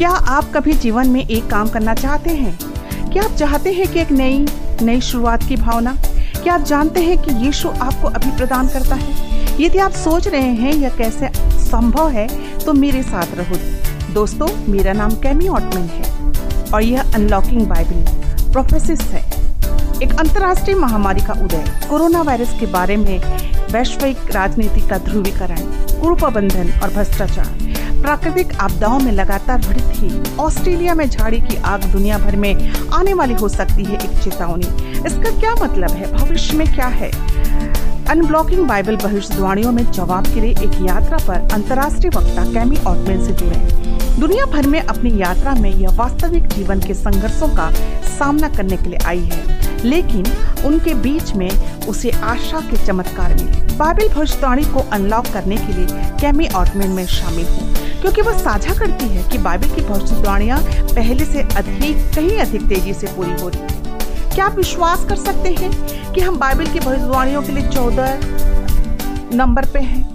क्या आप कभी जीवन में एक काम करना चाहते हैं? क्या आप चाहते हैं कि एक नई नई शुरुआत की भावना? क्या आप जानते हैं कि यीशु आपको अभी प्रदान करता है? यदि आप सोच रहे हैं यह कैसे संभव है तो मेरे साथ रहो। दोस्तों, मेरा नाम कैमी ऑटमैन है और यह अनलॉकिंग बाइबल प्रोफेसिस है। एक अंतर्राष्ट्रीय महामारी का उदय, कोरोना वायरस के बारे में वैश्विक राजनीति का ध्रुवीकरण कुप्रबंधन और भ्रष्टाचार। प्राकृतिक आपदाओं में लगातार थी। ऑस्ट्रेलिया में झाड़ी की आग दुनिया भर में आने वाली हो सकती है एक चेतावनी। इसका क्या मतलब है? भविष्य में क्या है? अनब्लॉकिंग बाइबल भविष्यवाणियों में जवाब के लिए एक यात्रा पर अंतर्राष्ट्रीय वक्ता कैमी ऑटमेन से जुड़े। दुनिया भर में अपनी यात्रा में यह वास्तविक जीवन के संघर्षों का सामना करने के लिए आई है। लेकिन उनके बीच में उसे आशा के चमत्कार मिले। बाइबल भविष्यवाणी को अनलॉक करने के लिए कैमी ऑटमेन में शामिल हूँ, क्योंकि वह साझा करती है कि बाइबल की भविष्यवाणियाँ पहले से अधिक, कहीं अधिक तेज़ी से पूरी हो रही है। क्या आप विश्वास कर सकते हैं कि हम बाइबल की भविष्यवाणियों के लिए चौदह नंबर पे हैं?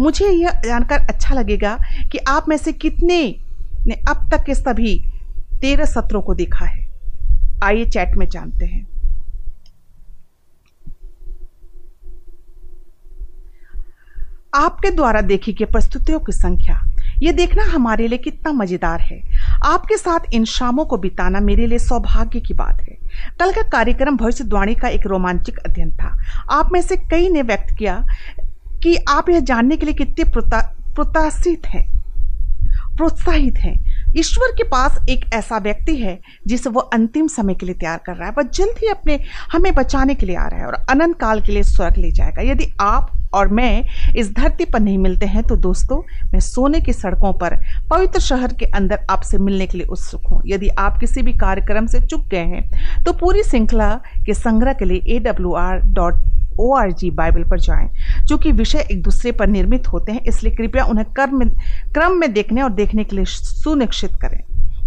मुझे यह जानकर अच्छा लगेगा कि आप में से कितने ने अब तक के सभी तेरह सत्रों को देखा है। आइए चैट में जानते हैं। आपके द्वारा देखी गई प्रस्तुतियों की संख्या। ये देखना हमारे लिए कितना मज़ेदार है। आपके साथ इन शामों को बिताना मेरे लिए सौभाग्य की बात है। कल का कार्यक्रम भविष्यवाणी का एक रोमांचक अध्ययन था। आप में से कई ने व्यक्त किया कि आप यह जानने के लिए कितने प्रोत्साहित हैं। प्रोत्साहित हैं। ईश्वर के पास एक ऐसा व्यक्ति है जिसे वो अंतिम समय के लिए तैयार कर रहा है वह जल्द ही अपने, हमें बचाने के लिए आ रहा है और अनंत काल के लिए स्वर्ग ले जाएगा। यदि आप और मैं इस धरती पर नहीं मिलते हैं तो दोस्तों, मैं सोने की सड़कों पर, पवित्र शहर के अंदर आपसे मिलने के लिए उत्सुक हूँ। यदि आप किसी भी कार्यक्रम से चुक गए हैं तो पूरी श्रृंखला के संग्रह के लिए A W R dot O R G Bible पर जाएँ जो कि विषय एक दूसरे पर निर्मित होते हैं, इसलिए कृपया उन्हें क्रम में क्रम में देखने और देखने के लिए सुनिश्चित करें।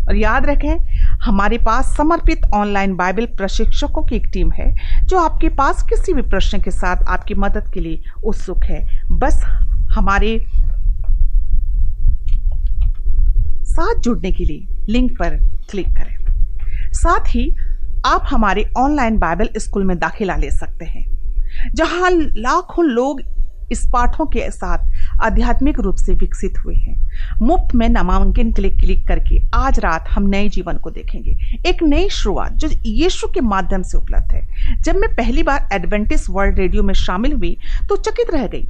और याद रखें, हमारे पास समर्पित ऑनलाइन बाइबल प्रशिक्षकों की एक टीम है, जो आपके पास किसी भी प्रश्न के साथ आपकी मदद के लिए उत्सुक है। बस हमारे साथ जुड़ने के लिए लिंक पर क्लिक करें। साथ ही आप हमारे ऑनलाइन बाइबल स्कूल में दाखिला ले सकते हैं। जहाँ लाखों लोग इस पाठों के साथ आध्यात्मिक रूप से विकसित हुए हैं। मुफ़्त में नामांकन के लिए क्लिक करके आज रात हम नए जीवन को देखेंगे। एक नई शुरुआत जो यीशु के माध्यम से उपलब्ध है। जब मैं पहली बार एडवेंटिस वर्ल्ड रेडियो में शामिल हुई तो चकित रह गई।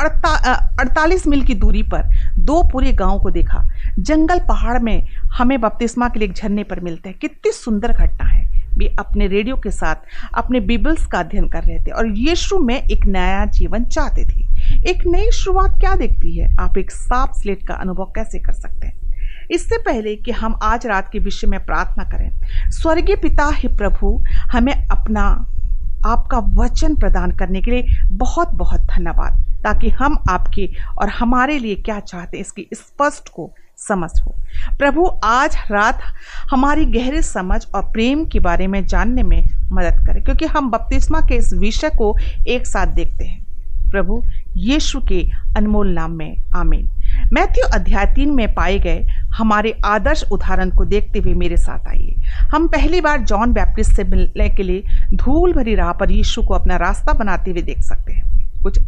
अड़तालीस मील की दूरी पर दो पूरे गाँव को देखा। जंगल पहाड़ में हमें बपतिस्मा के लिए झरने पर मिलते हैं। कितनी सुंदर घटना है। भी अपने रेडियो के साथ अपने बिबल्स का अध्ययन कर रहे थे और यीशु में एक नया जीवन चाहते थे। एक नई शुरुआत क्या देखती है? आप एक साफ़ स्लेट का अनुभव कैसे कर सकते हैं? इससे पहले कि हम आज रात के विषय में प्रार्थना करें, स्वर्गीय पिता, ही प्रभु, हमें अपना, आपका वचन प्रदान करने के लिए बहुत बहुत धन्यवाद, ताकि हम आपके और हमारे लिए क्या चाहते हैं, इसकी स्पष्ट इस को समझ हो। प्रभु, आज रात हमारी गहरी समझ और प्रेम के बारे में जानने में मदद करें, क्योंकि हम बपतिस्मा के इस विषय को एक साथ देखते हैं। प्रभु, यीशु के अनमोल नाम में, आमीन। मैथ्यू अध्याय तीन में पाए गए हमारे आदर्श उदाहरण को देखते हुए मेरे साथ आइए। हम पहली बार जॉन बैप्टिस्ट से मिलने के लिए धूल भरी राह पर यीशु को अपना रास्ता बनाते हुए देख सकते हैं। कुछ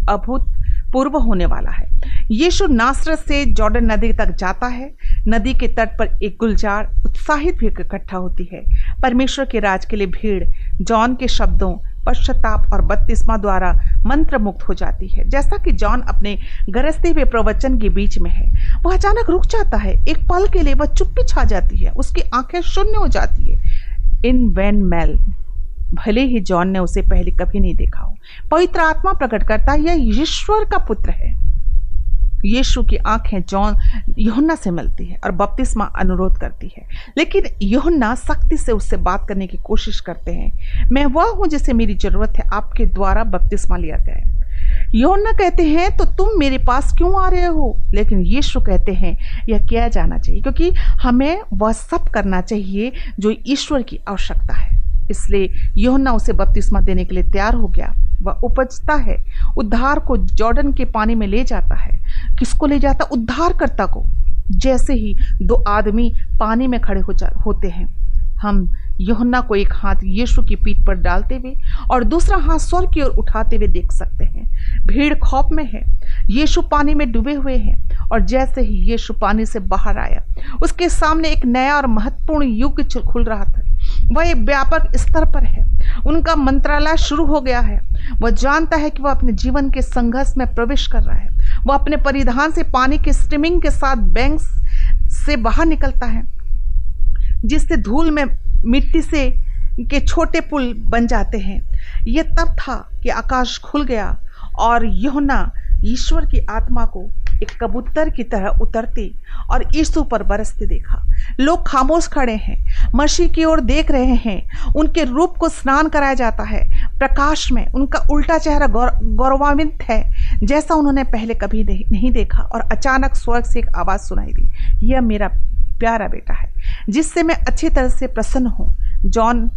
अभूतपूर्व होने वाला है। यीशु नासरत से जॉर्डन नदी तक जाता है। नदी के तट पर एक गुलजार उत्साहित भी इकट्ठा होती है। परमेश्वर के राज के लिए भीड़, जॉन के शब्दों, पश्चाताप और बत्तीसवा द्वारा मंत्र मुक्त हो जाती है। जैसा कि जॉन अपने गरजते हुए प्रवचन के बीच में है। वह अचानक रुक जाता है। एक पल के लिए वह चुप्पी छा जाती है। उसकी आँखें शून्य हो जाती है। इन वैन मेल भले ही जॉन ने उसे पहले कभी नहीं देखा हो, पवित्र आत्मा प्रकट करता यह ईश्वर का पुत्र है। यीशु की आँखें जॉन, योहन्ना से मिलती है और बपतिस्मा अनुरोध करती है। लेकिन योहन्ना सख्ती से उससे बात करने की कोशिश करते हैं। मैं वह हूँ जिसे मेरी ज़रूरत है, आपके द्वारा बपतिस्मा लिया जाए योहन्ना कहते हैं तो तुम मेरे पास क्यों आ रहे हो? लेकिन यीशु कहते हैं, यह किया जाना चाहिए, क्योंकि हमें वह सब करना चाहिए जो ईश्वर की आवश्यकता है। इसलिए योहन्ना उसे बपतिस्मा देने के लिए तैयार हो गया। वह उपजता है, उद्धार को जॉर्डन के पानी में ले जाता है। किसको ले जाता? उद्धारकर्ता को। जैसे ही दो आदमी पानी में खड़े हो जा, होते हैं, हम यहुन्ना को एक हाथ यीशु की पीठ पर डालते हुए और दूसरा हाथ स्वर की ओर उठाते हुए देख सकते हैं। भीड़ खौफ में है, यीशु पानी में डूबे हुए हैं और जैसे ही यीशु पानी से बाहर आया, उसके सामने एक नया और महत्वपूर्ण युग खुल रहा था। वह व्यापक स्तर पर है। उनका मंत्रालय शुरू हो गया है। वह जानता है कि वह अपने जीवन के संघर्ष में प्रवेश कर रहा है। वह अपने परिधान से पानी के स्ट्रीमिंग के साथ बैंक से बाहर निकलता है, जिससे धूल में मिट्टी से के छोटे पुल बन जाते हैं। यह तब था कि आकाश खुल गया और यहुना ईश्वर की आत्मा को एक कबूतर की तरह उतरते और यीशु पर बरसते देखा। लोग खामोश खड़े हैं मसीह की ओर देख रहे हैं उनके रूप को स्नान कराया जाता है प्रकाश में उनका उल्टा चेहरा गौर, गौरवान्वित है जैसा उन्होंने पहले कभी नहीं देखा और अचानक स्वर्ग से एक आवाज़ सुनाई दी यह मेरा प्यारा बेटा है जिससे मैं अच्छी तरह से प्रसन्न हूँ जॉन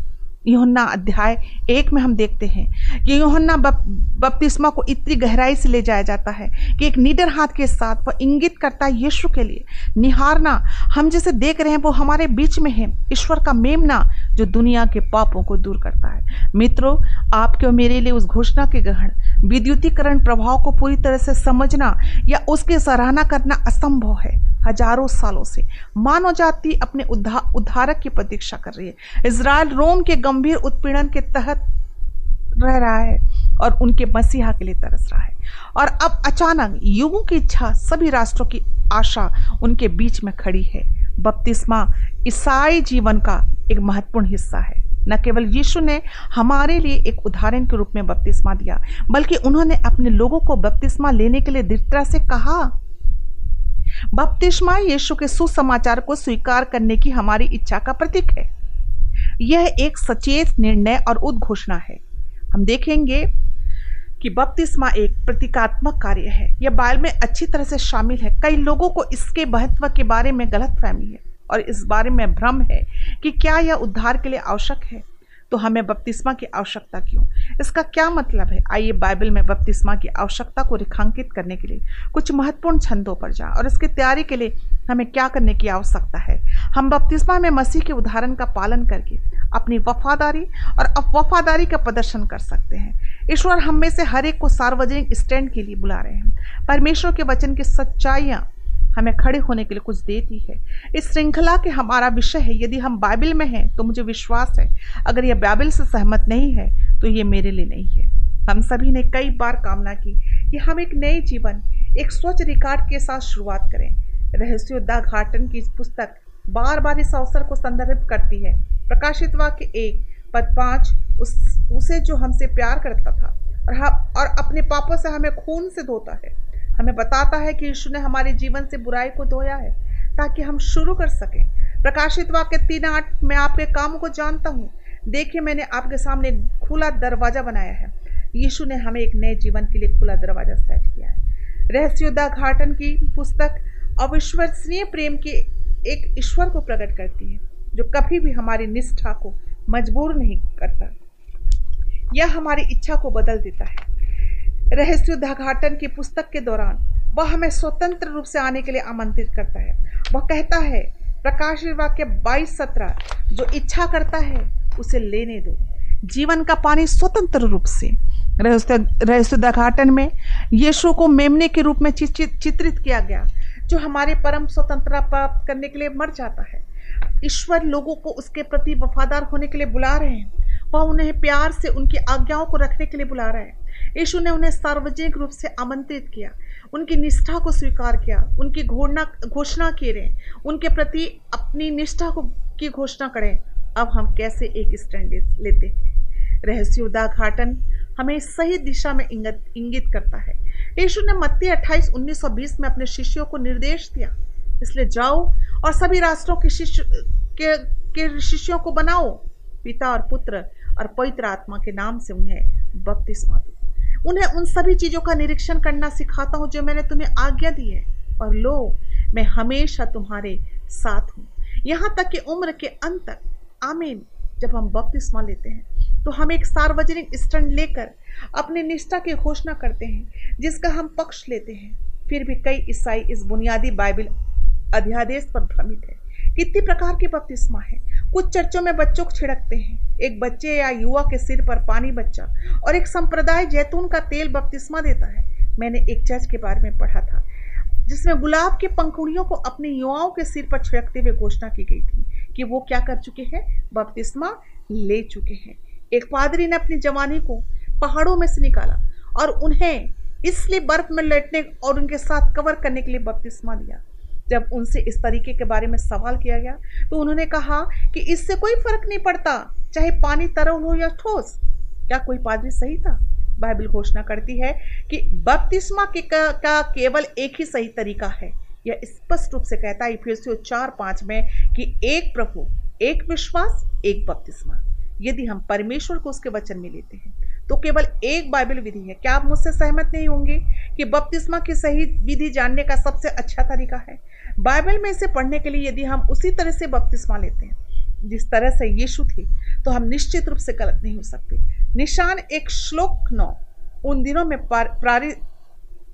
योहन्ना अध्याय एक में हम देखते हैं कि योहन्ना बपतिस्मा को इतनी गहराई से ले जाया जाता है कि एक निडर हाथ के साथ वह इंगित करता है यीशु के लिए, निहारना, हम जिसे देख रहे हैं वो हमारे बीच में है, ईश्वर का मेमना जो दुनिया के पापों को दूर करता है। मित्रों आपके और मेरे लिए उस घोषणा के ग्रहण विद्युतीकरण प्रभाव को पूरी तरह से समझना या उसकी सराहना करना असंभव है हज़ारों सालों से। मानव जाति अपने उद्धा, उद्धारक की प्रतीक्षा कर रही है। इसराइल रोम के गंभीर उत्पीड़न के तहत रह रहा है और उनके मसीहा के लिए तरस रहा है। और अब अचानक युगों की इच्छा सभी राष्ट्रों की आशा उनके बीच में खड़ी है। बपतिस्मा ईसाई जीवन का एक महत्वपूर्ण हिस्सा है। न केवल यीशु ने हमारे लिए एक उदाहरण के रूप में बपतिस्मा दिया, बल्कि उन्होंने अपने लोगों को बपतिस्मा लेने के लिए दृढ़ता से कहा, बपतिस्मा यीशु के सुसमाचार को स्वीकार करने की हमारी इच्छा का प्रतीक है। यह एक सचेत निर्णय और उद्घोषणा है। हम देखेंगे कि बपतिस्मा एक प्रतीकात्मक कार्य है। यह बाइबल में अच्छी तरह से शामिल है। कई लोगों को इसके महत्व के बारे में गलत फहमी है। और इस बारे में भ्रम है कि क्या यह उद्धार के लिए आवश्यक है? तो हमें बपतिस्मा की आवश्यकता क्यों? इसका क्या मतलब है? आइए बाइबल में बपतिस्मा की आवश्यकता को रेखांकित करने के लिए कुछ महत्वपूर्ण छंदों पर जाएँ और इसकी तैयारी के लिए हमें क्या करने की आवश्यकता है? हम बपतिस्मा में मसीह के उदाहरण का पालन करके अपनी वफादारी और वफादारी का प्रदर्शन कर सकते हैं। ईश्वर हम में से हर एक को सार्वजनिक स्टैंड के लिए बुला रहे हैं। परमेश्वर के वचन की सच्चाइयाँ हमें खड़े होने के लिए कुछ देती है। इस श्रृंखला के हमारा विषय है। यदि हम बाइबल में हैं तो मुझे विश्वास है। अगर यह बाइबल से सहमत नहीं है तो ये मेरे लिए नहीं है। हम सभी ने कई बार कामना की कि हम एक नए जीवन, एक स्वच्छ रिकॉर्ड के साथ शुरुआत करें। रहस्योद्धा घाटन की पुस्तक बार बार इस अवसर को संदर्भित करती है। प्रकाशित वाक्य एक, पद पाँच, उस, उसे जो हमसे प्यार करता था और हम, और अपने पापों से हमें खून से धोता है। हमें बताता है कि यीशु ने हमारे जीवन से बुराई को धोया है, ताकि हम शुरू कर सकें। प्रकाशित वाक्य तीन आठ, मैं आपके काम को जानता हूँ। देखिए, मैंने आपके सामने खुला दरवाज़ा बनाया है। यीशु ने हमें एक नए जीवन के लिए खुला दरवाज़ा सेट किया है। रहस्योदा घाटन की पुस्तक, अविश्वसनीय प्रेम के एक ईश्वर को प्रकट करती है, जो कभी भी हमारी निष्ठा को मजबूर नहीं करता। यह हमारी इच्छा को बदल देता है। रहस्योद्घाटन की पुस्तक के दौरान वह हमें स्वतंत्र रूप से आने के लिए आमंत्रित करता है। वह कहता है, प्रकाश वाक्य बाईस सत्रह जो इच्छा करता है, उसे लेने दो। जीवन का पानी स्वतंत्र रूप से। रहस्य, रहस्योद्घाटन में यीशु को मेमने के रूप में चित्रित किया गया, जो हमारे परम स्वतंत्रता प्राप्त करने के लिए मर जाता है। ईश्वर लोगों को उसके प्रति वफादार होने के लिए बुला रहे हैं। वह उन्हें प्यार से उनकी आज्ञाओं को रखने के लिए बुला रहे हैं। यीशु ने उन्हें सार्वजनिक रूप से आमंत्रित किया। उनकी निष्ठा को स्वीकार किया। उनकी घोषणा घोषणा रहे उनके प्रति अपनी निष्ठा को की घोषणा करें। अब हम कैसे एक स्टैंड लेते हैं? रहस्योदाघाटन हमें सही दिशा में इंगित इंगित करता है। यीशु ने मत्ती अट्ठाईस उन्नीस सौ बीस में अपने शिष्यों को निर्देश दिया इसलिए जाओ और सभी राष्ट्रों के शिष्य के, के शिष्यों को बनाओ। पिता और पुत्र और पवित्र आत्मा के नाम से उन्हें बपतिस्मा दो उन्हें उन सभी चीज़ों का निरीक्षण करना सिखाता हूँ जो मैंने तुम्हें आज्ञा दी है। और लो, मैं हमेशा तुम्हारे साथ हूँ। यहाँ तक कि उम्र के अंत तक। आमीन। जब हम बपतिस्मा लेते हैं तो हम एक सार्वजनिक स्टैंड लेकर अपनी निष्ठा की घोषणा करते हैं, जिसका हम पक्ष लेते हैं। फिर भी कई ईसाई इस बुनियादी बाइबल अध्यादेश पर भ्रमित है। कितनी प्रकार के बपतिस्मा है? कुछ चर्चों में बच्चों को छिड़कते हैं। एक बच्चे या युवा के सिर पर पानी बच्चा और एक संप्रदाय जैतून का तेल बपतिस्मा देता है। मैंने एक चर्च के बारे में पढ़ा था, जिसमें गुलाब के पंखुड़ियों को अपने युवाओं के सिर पर छिड़कते हुए घोषणा की गई थी कि वो क्या कर चुके हैं, बपतिस्मा ले चुके हैं। एक पादरी ने अपनी जवानी को पहाड़ों में से निकाला और उन्हें इसलिए बर्फ़ में लेटने और उनके साथ कवर करने के लिए बपतिस्मा दिया। जब उनसे इस तरीके के बारे में सवाल किया गया तो उन्होंने कहा कि इससे कोई फ़र्क नहीं पड़ता चाहे पानी तरल हो या ठोस। क्या कोई पादरी सही था? बाइबल घोषणा करती है कि बपतिस्मा के का, का केवल एक ही सही तरीका है। यह स्पष्ट रूप से कहता है इफिसियों चार पाँच में कि एक प्रभु एक विश्वास एक बपतिस्मा। यदि हम परमेश्वर को उसके वचन में लेते हैं तो केवल एक बाइबल विधि है। क्या आप मुझसे सहमत नहीं होंगे कि बपतिस्मा की सही विधि जानने का सबसे अच्छा तरीका है? बाइबल में इसे पढ़ने के लिए यदि हम उसी तरह से बपतिस्मा लेते हैं, जिस तरह से यीशु थे तो हम निश्चित रूप से गलत नहीं हो सकते। निशान एक श्लोक नौ उन दिनों में पारित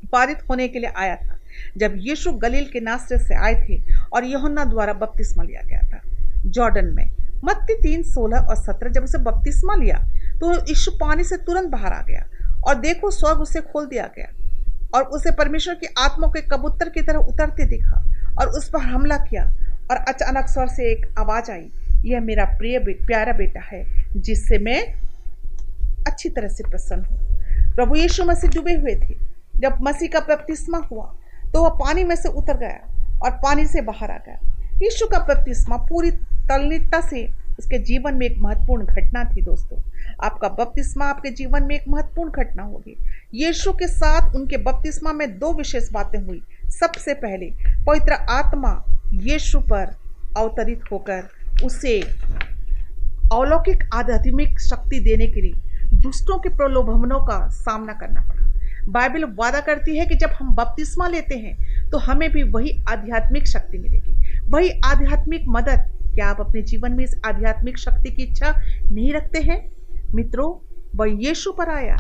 पारित होने के लिए आया था, जब यीशु गलील के नास्रे से आए थे और यहोन्ना द्वारा बपतिस्मा लिया गया था। जॉर्डन में मत्ती तीन सोलह और सत्रह, जब उसे बपतिस्मा लिया तो यीशु पानी से तुरंत बाहर आ गया और देखो स्वर्ग उसे खोल दिया गया और उसे परमेश्वर की आत्मा के कबूतर की तरह उतरते देखा और उस पर हमला किया और अचानक स्वर से एक आवाज़ आई, यह मेरा प्रिय प्यारा बेटा है, जिससे मैं अच्छी तरह से प्रसन्न हूँ। प्रभु यीशु मसीह डूबे हुए थे। जब मसीह का बपतिस्मा हुआ तो वह पानी में से उतर गया और पानी से बाहर आ गया। यीशु का बपतिस्मा पूरी तल्लीनता से उसके जीवन में एक महत्वपूर्ण घटना थी दोस्तों। आपका बपतिस्मा आपके जीवन में एक महत्वपूर्ण घटना होगी। यीशु के साथ उनके बपतिस्मा में दो विशेष बातें हुई। सबसे पहले, पवित्र आत्मा यीशु पर अवतरित होकर उसे अलौकिक आध्यात्मिक शक्ति देने के लिए दुष्टों के प्रलोभनों का सामना करना पड़ा। बाइबल वादा करती है कि जब हम बपतिस्मा लेते हैं तो हमें भी वही आध्यात्मिक शक्ति मिलेगी। वही आध्यात्मिक मदद क्या आप अपने जीवन में इस आध्यात्मिक शक्ति की इच्छा नहीं रखते हैं? मित्रों वह यीशु पर आया।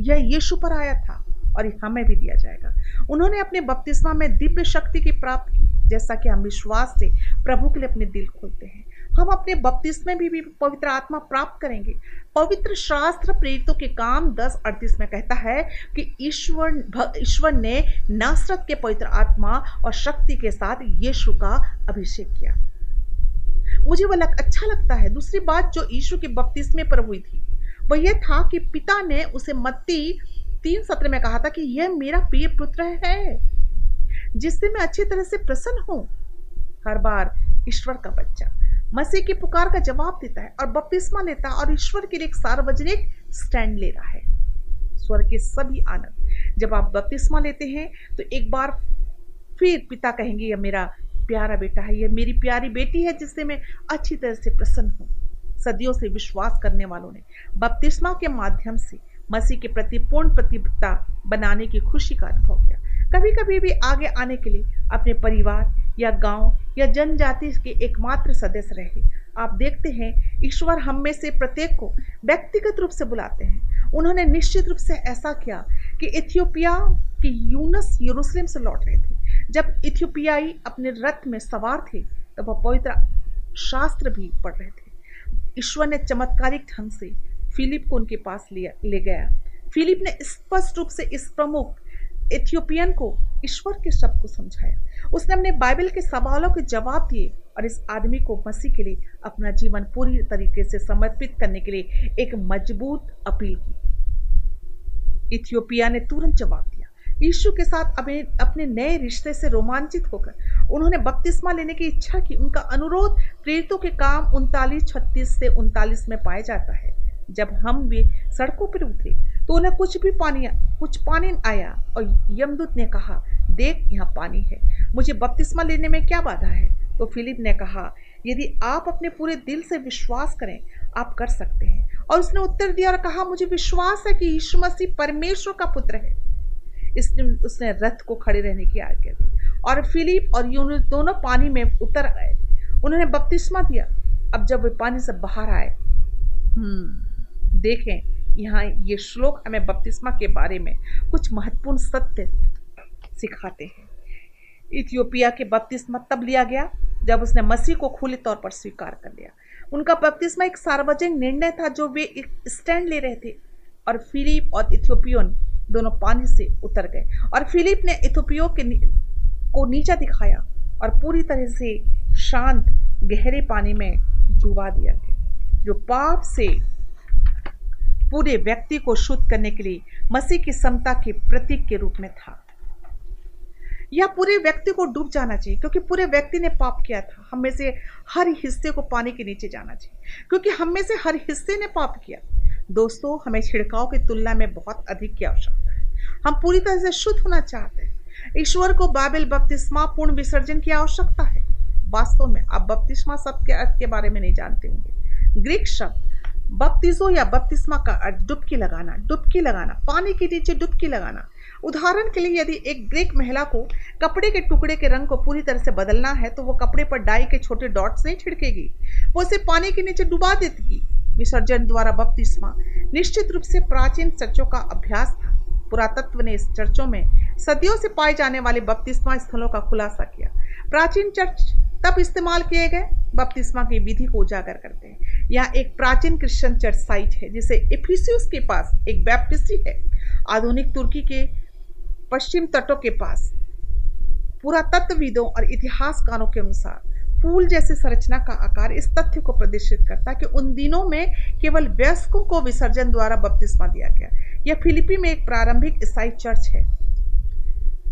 यह यीशु पर आया था और हमें भी दिया जाएगा। उन्होंने अपने बपतिस्मा में दिव्य शक्ति की प्राप्त की जैसा कि हम विश्वास से प्रभु के लिए अपने दिल खोलते हैं। हम अपने बपतिस्मे भी, भी पवित्र आत्मा प्राप्त करेंगे। पवित्र शास्त्र प्रेरितों के काम दस अड़तीस में कहता है कि ईश्वर ईश्वर ने नासरत के पवित्र आत्मा और शक्ति के साथ यीशु का अभिषेक किया। मुझे वह लग, अच्छा लगता है। दूसरी बात जो यीशु के बपतिस्मे पर हुई थी वह यह था कि पिता ने उसे मत्ती तीन सत्र में कहा था कि यह मेरा प्रिय पुत्र है जिससे मैं अच्छी तरह से प्रसन्न हूँ। हर बार ईश्वर का बच्चा मसीह की पुकार का जवाब देता है और बपतिस्मा लेता है और ईश्वर के लिए एक सार्वजनिक स्टैंड ले रहा है। स्वर के सभी आनंद। जब आप बपतिस्मा लेते हैं तो एक बार फिर पिता कहेंगे यह मेरा प्यारा बेटा है, यह मेरी प्यारी बेटी है, जिससे मैं अच्छी तरह से प्रसन्न हूँ। सदियों से विश्वास करने वालों ने बपतिस्मा के माध्यम से मसीह के प्रति पूर्ण प्रतिबद्धता बनाने की खुशी का अनुभव किया। कभी कभी भी आगे आने के लिए अपने परिवार या गाँव या जनजाति के एकमात्र सदस्य रहे। आप देखते हैं, ईश्वर हम में से प्रत्येक को व्यक्तिगत रूप से बुलाते हैं। उन्होंने निश्चित रूप से ऐसा किया कि इथियोपिया के यूनस यरूशलेम से लौट रहे थे। जब इथियोपियाई अपने रथ में सवार थे, तब वह पवित्र शास्त्र भी पढ़ रहे थे। ईश्वर ने चमत्कारिक ढंग से फिलिप को उनके पास लिया, ले गया। फिलिप ने स्पष्ट रूप से इस प्रमुख इथियोपियन को, ईश्वर के शब्द को समझाया। उसने अपने बाइबल के सवालों के जवाब दिए और इस आदमी को मसीह के लिए अपना जीवन पूरी तरीके से समर्पित करने के लिए एक मज़बूत अपील की। इथियोपिया ने तुरंत जवाब दिया। यीशु के साथ अपने अपने नए रिश्ते से रोमांचित होकर, उन्होंने बपतिस्मा लेने की इच्छा की। उनका अनुरोध प्रेरितों के काम उनतालीस, छत्तीस से उनतालीस में पाया जाता है। जब हम वे सड़कों पर उतरे तो उन्हें कुछ भी पानी, कुछ पानी आया और यमदूत ने कहा, देख, यहाँ पानी है। मुझे बपतिस्मा लेने में क्या बाधा है? तो फिलिप ने कहा, यदि आप अपने पूरे दिल से विश्वास करें, आप कर सकते हैं। और उसने उत्तर दिया और कहा, मुझे विश्वास है कि यीशु मसीह परमेश्वर का पुत्र है। इसने उसने रथ को खड़े रहने की आज्ञा दी। और फिलिप और यूनुस दोनों पानी में उतर आए। उन्होंने बपतिस्मा दिया। अब जब वे पानी से बाहर आए हम्म, देखें यहाँ ये श्लोक हमें बपतिस्मा के बारे में कुछ महत्वपूर्ण सत्य सिखाते हैं। इथियोपिया के बपतिस्मा तब लिया गया जब उसने मसीह को खुले तौर पर स्वीकार कर लिया। उनका बपतिस्मा एक सार्वजनिक निर्णय था जो वे एक स्टैंड ले रहे थे। और फिलिप और इथियोपियन दोनों पानी से उतर गए। और फिलिप ने इथोपियो के नी, को नीचा दिखाया और पूरी तरह से शांत गहरे पानी में डुबा दिया गया जो पाप से पूरे व्यक्ति को शुद्ध करने के लिए मसीह की समता के प्रतीक के रूप में था। यह पूरे व्यक्ति को डूब जाना चाहिए क्योंकि पूरे व्यक्ति ने पाप किया था। हम में से हर हिस्से को पानी के नीचे जाना चाहिए क्योंकि हम में से हर हिस्से ने पाप किया। दोस्तों, हमें छिड़काव की तुलना में बहुत अधिक की आवश्यकता है। हम पूरी तरह से शुद्ध होना चाहते हैं। ईश्वर को बाबिल बपतिस्मा पूर्ण विसर्जन की आवश्यकता है। वास्तव में आप बपतिस्मा शब्द के अर्थ के बारे में नहीं जानते होंगे। ग्रीक शब्द, बपतिजो या बपतिस्मा का अर्थ, डुबकी लगाना डुबकी लगाना, पानी के नीचे डुबकी लगाना। उदाहरण के लिए यदि एक ग्रीक महिला को कपड़े के टुकड़े के रंग को पूरी तरह से बदलना है तो वो कपड़े पर डाई के छोटे डॉट्स नहीं छिड़केगी। वो उसे पानी के नीचे डुबा देती विसर्जन द्वारा बपतिस्मा। निश्चित रूप से प्राचीन चर्चों का अभ्यास था। पुरातत्व ने इस चर्चों में सदियों से पाए जाने वाले बपतिस्मा स्थलों का खुलासा किया। प्राचीन चर्च तब इस्तेमाल किए गए, बपतिस्मा की विधि को उजागर करते हैं। यहाँ एक प्राचीन क्रिश्चियन चर्च साइट है, जिसे इफिसियस के पास एक बैप्टिस्ट्री है, आधुनिक तुर्की के पश्चिम तटों के पास। पुरातत्वविदों और इतिहासकारों के अनुसार फूल जैसे संरचना का आकार इस तथ्य को प्रदर्शित करता है कि उन दिनों में केवल वयस्कों को विसर्जन द्वारा बपतिस्मा दिया गया। यह फिलिपी में एक प्रारंभिक ईसाई चर्च है।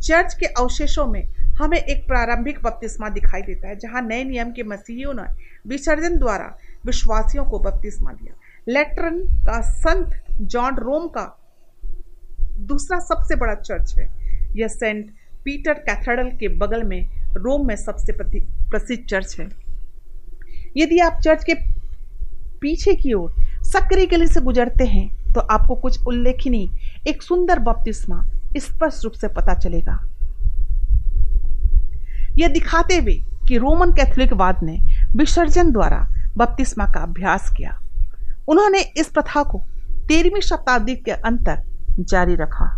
चर्च के अवशेषों में हमें एक प्रारंभिक बपतिस्मा दिखाई देता है, जहाँ नए नियम के मसीहियों ने विसर्जन द्वारा विश्वासियों को बपतिस्मा दिया। लेटरन का संत जॉन रोम का दूसरा सबसे बड़ा चर्च है। यह सेंट पीटर कैथेड्रल के बगल में रोम में सबसे प्रसिद्ध चर्च है। यदि आप चर्च के पीछे की ओर सक्रिय गली से गुजरते हैं तो आपको कुछ उल्लेखनीय, एक सुंदर बपतिस्मा स्पष्ट रूप से पता चलेगा। यह दिखाते हुए कि रोमन कैथोलिकवाद ने विसर्जन द्वारा बपतिस्मा का अभ्यास किया। उन्होंने इस प्रथा को तेरहवीं शताब्दी के अंत तक जारी रखा।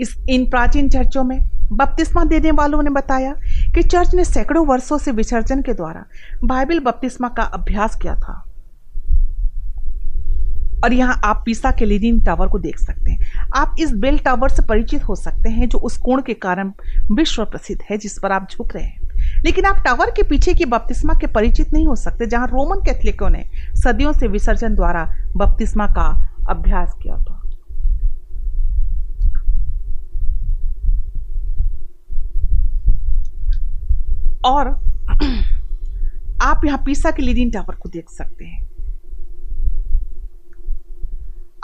इस इन प्राचीन चर्चों में बपतिस्मा देने वालों ने बताया कि चर्च ने सैकड़ों वर्षों से विसर्जन के द्वारा बाइबल बपतिस्मा का अभ्यास किया था। और यहाँ आप पीसा के लीनिंग टावर को देख सकते हैं। आप इस बेल टावर से परिचित हो सकते हैं जो उस कोण के कारण विश्व प्रसिद्ध है, जिस पर आप झुक रहे हैं। लेकिन आप टावर के पीछे की बपतिस्मा के परिचित नहीं हो सकते, जहाँ रोमन कैथलिकों ने सदियों से विसर्जन द्वारा बपतिस्मा का अभ्यास किया था। और आप यहाँ पीसा के लीडिंग टावर को देख सकते हैं।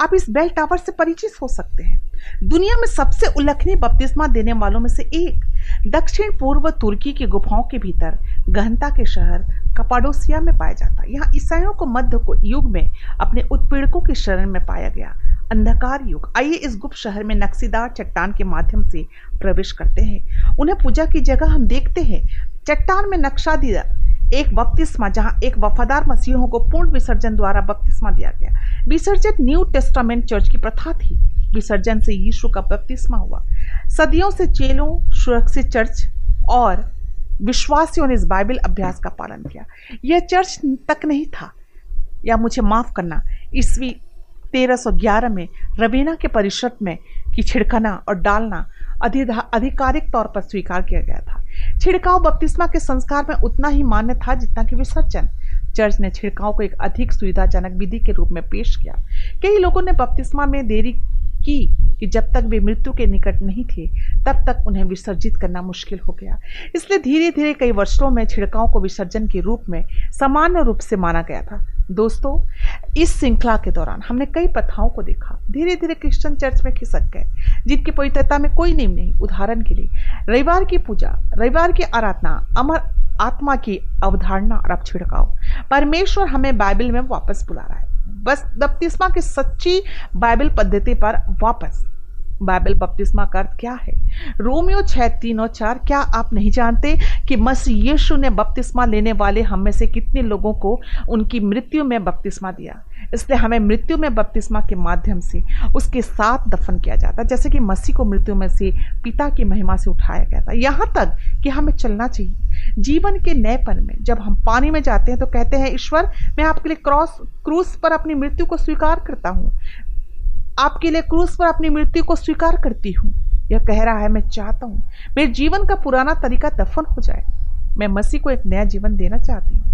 आप इस बेल टावर से परिचित हो सकते हैं। दुनिया में सबसे उल्लेखनीय बपतिस्मा देने वालों में से एक, दक्षिण पूर्व तुर्की की गुफाओं के भीतर, गहनता के शहर, कपाडोसिया में पाया जाता। है यहाँ ईसाइयों को मध्य युग में अपने उत्पीड़कों की शरण में पाया गया। अंधकार युग। आइए इस गुप्त शहर में नक्सीदार चट्टान के माध्यम से प्रवेश करते हैं। उन्हें पूजा की जगह हम देखते हैं। चट्टान में नक्शा दिया, एक बपतिस्मा, जहाँ एक वफादार मसीहों को पूर्ण विसर्जन द्वारा बपतिस्मा दिया गया। विसर्जन न्यू टेस्टामेंट चर्च की प्रथा थी। विसर्जन से यीशु का बपतिस्मा हुआ। सदियों से चेलों, सुरक्षित चर्च और विश्वासियों ने इस बाइबल अभ्यास का पालन किया। यह चर्च तक नहीं था। या मुझे माफ़ करना, ईस्वी 1311 में रवीना के परिषद में की छिड़कना और डालना आधिकारिक तौर पर स्वीकार किया गया था। छिड़काव बपतिस्मा के संस्कार में उतना ही मान्य था जितना कि विसर्जन। चर्च ने छिड़काव को एक अधिक सुविधाजनक विधि के रूप में पेश किया। कई लोगों ने बपतिस्मा में देरी की कि जब तक वे मृत्यु के निकट नहीं थे, तब तक उन्हें विसर्जित करना मुश्किल हो गया। इसलिए धीरे धीरे कई वर्षों में छिड़काव को विसर्जन के रूप में सामान्य रूप से माना गया था। दोस्तों, इस श्रृंखला के दौरान हमने कई प्रथाओं को देखा। धीरे धीरे क्रिश्चियन चर्च में खिसक गए। जिनकी पवित्रता में कोई नियम नहीं। उदाहरण के लिए, रविवार की पूजा, रविवार की आराधना, अमर आत्मा की अवधारणा और अब छिड़काव। परमेश्वर हमें बाइबल में वापस बुला रहा है। बस बपतिस्मा की सच्ची बाइबल पद्धति पर वापस। बाइबल बपतिस्मा का अर्थ क्या है? रोमियो छः तीन और चार, क्या आप नहीं जानते कि मसीह यीशु ने बपतिस्मा लेने वाले हम में से कितने लोगों को उनकी मृत्यु में बपतिस्मा दिया? इसलिए हमें मृत्यु में बपतिस्मा के माध्यम से उसके साथ दफन किया जाता है। जैसे कि मसीह को मृत्यु में से पिता की महिमा से उठाया गया था। यहाँ तक कि हमें चलना चाहिए। जीवन के नएपन में जब हम पानी में जाते हैं तो कहते हैं, ईश्वर, मैं आपके लिए क्रॉस, क्रूस पर अपनी मृत्यु को स्वीकार करता हूँ। आपके लिए क्रूस पर अपनी मृत्यु को स्वीकार करती हूँ। यह कह रहा है, मैं चाहता हूँ मेरे जीवन का पुराना तरीका दफन हो जाए। मैं मसीह को एक नया जीवन देना चाहती हूँ।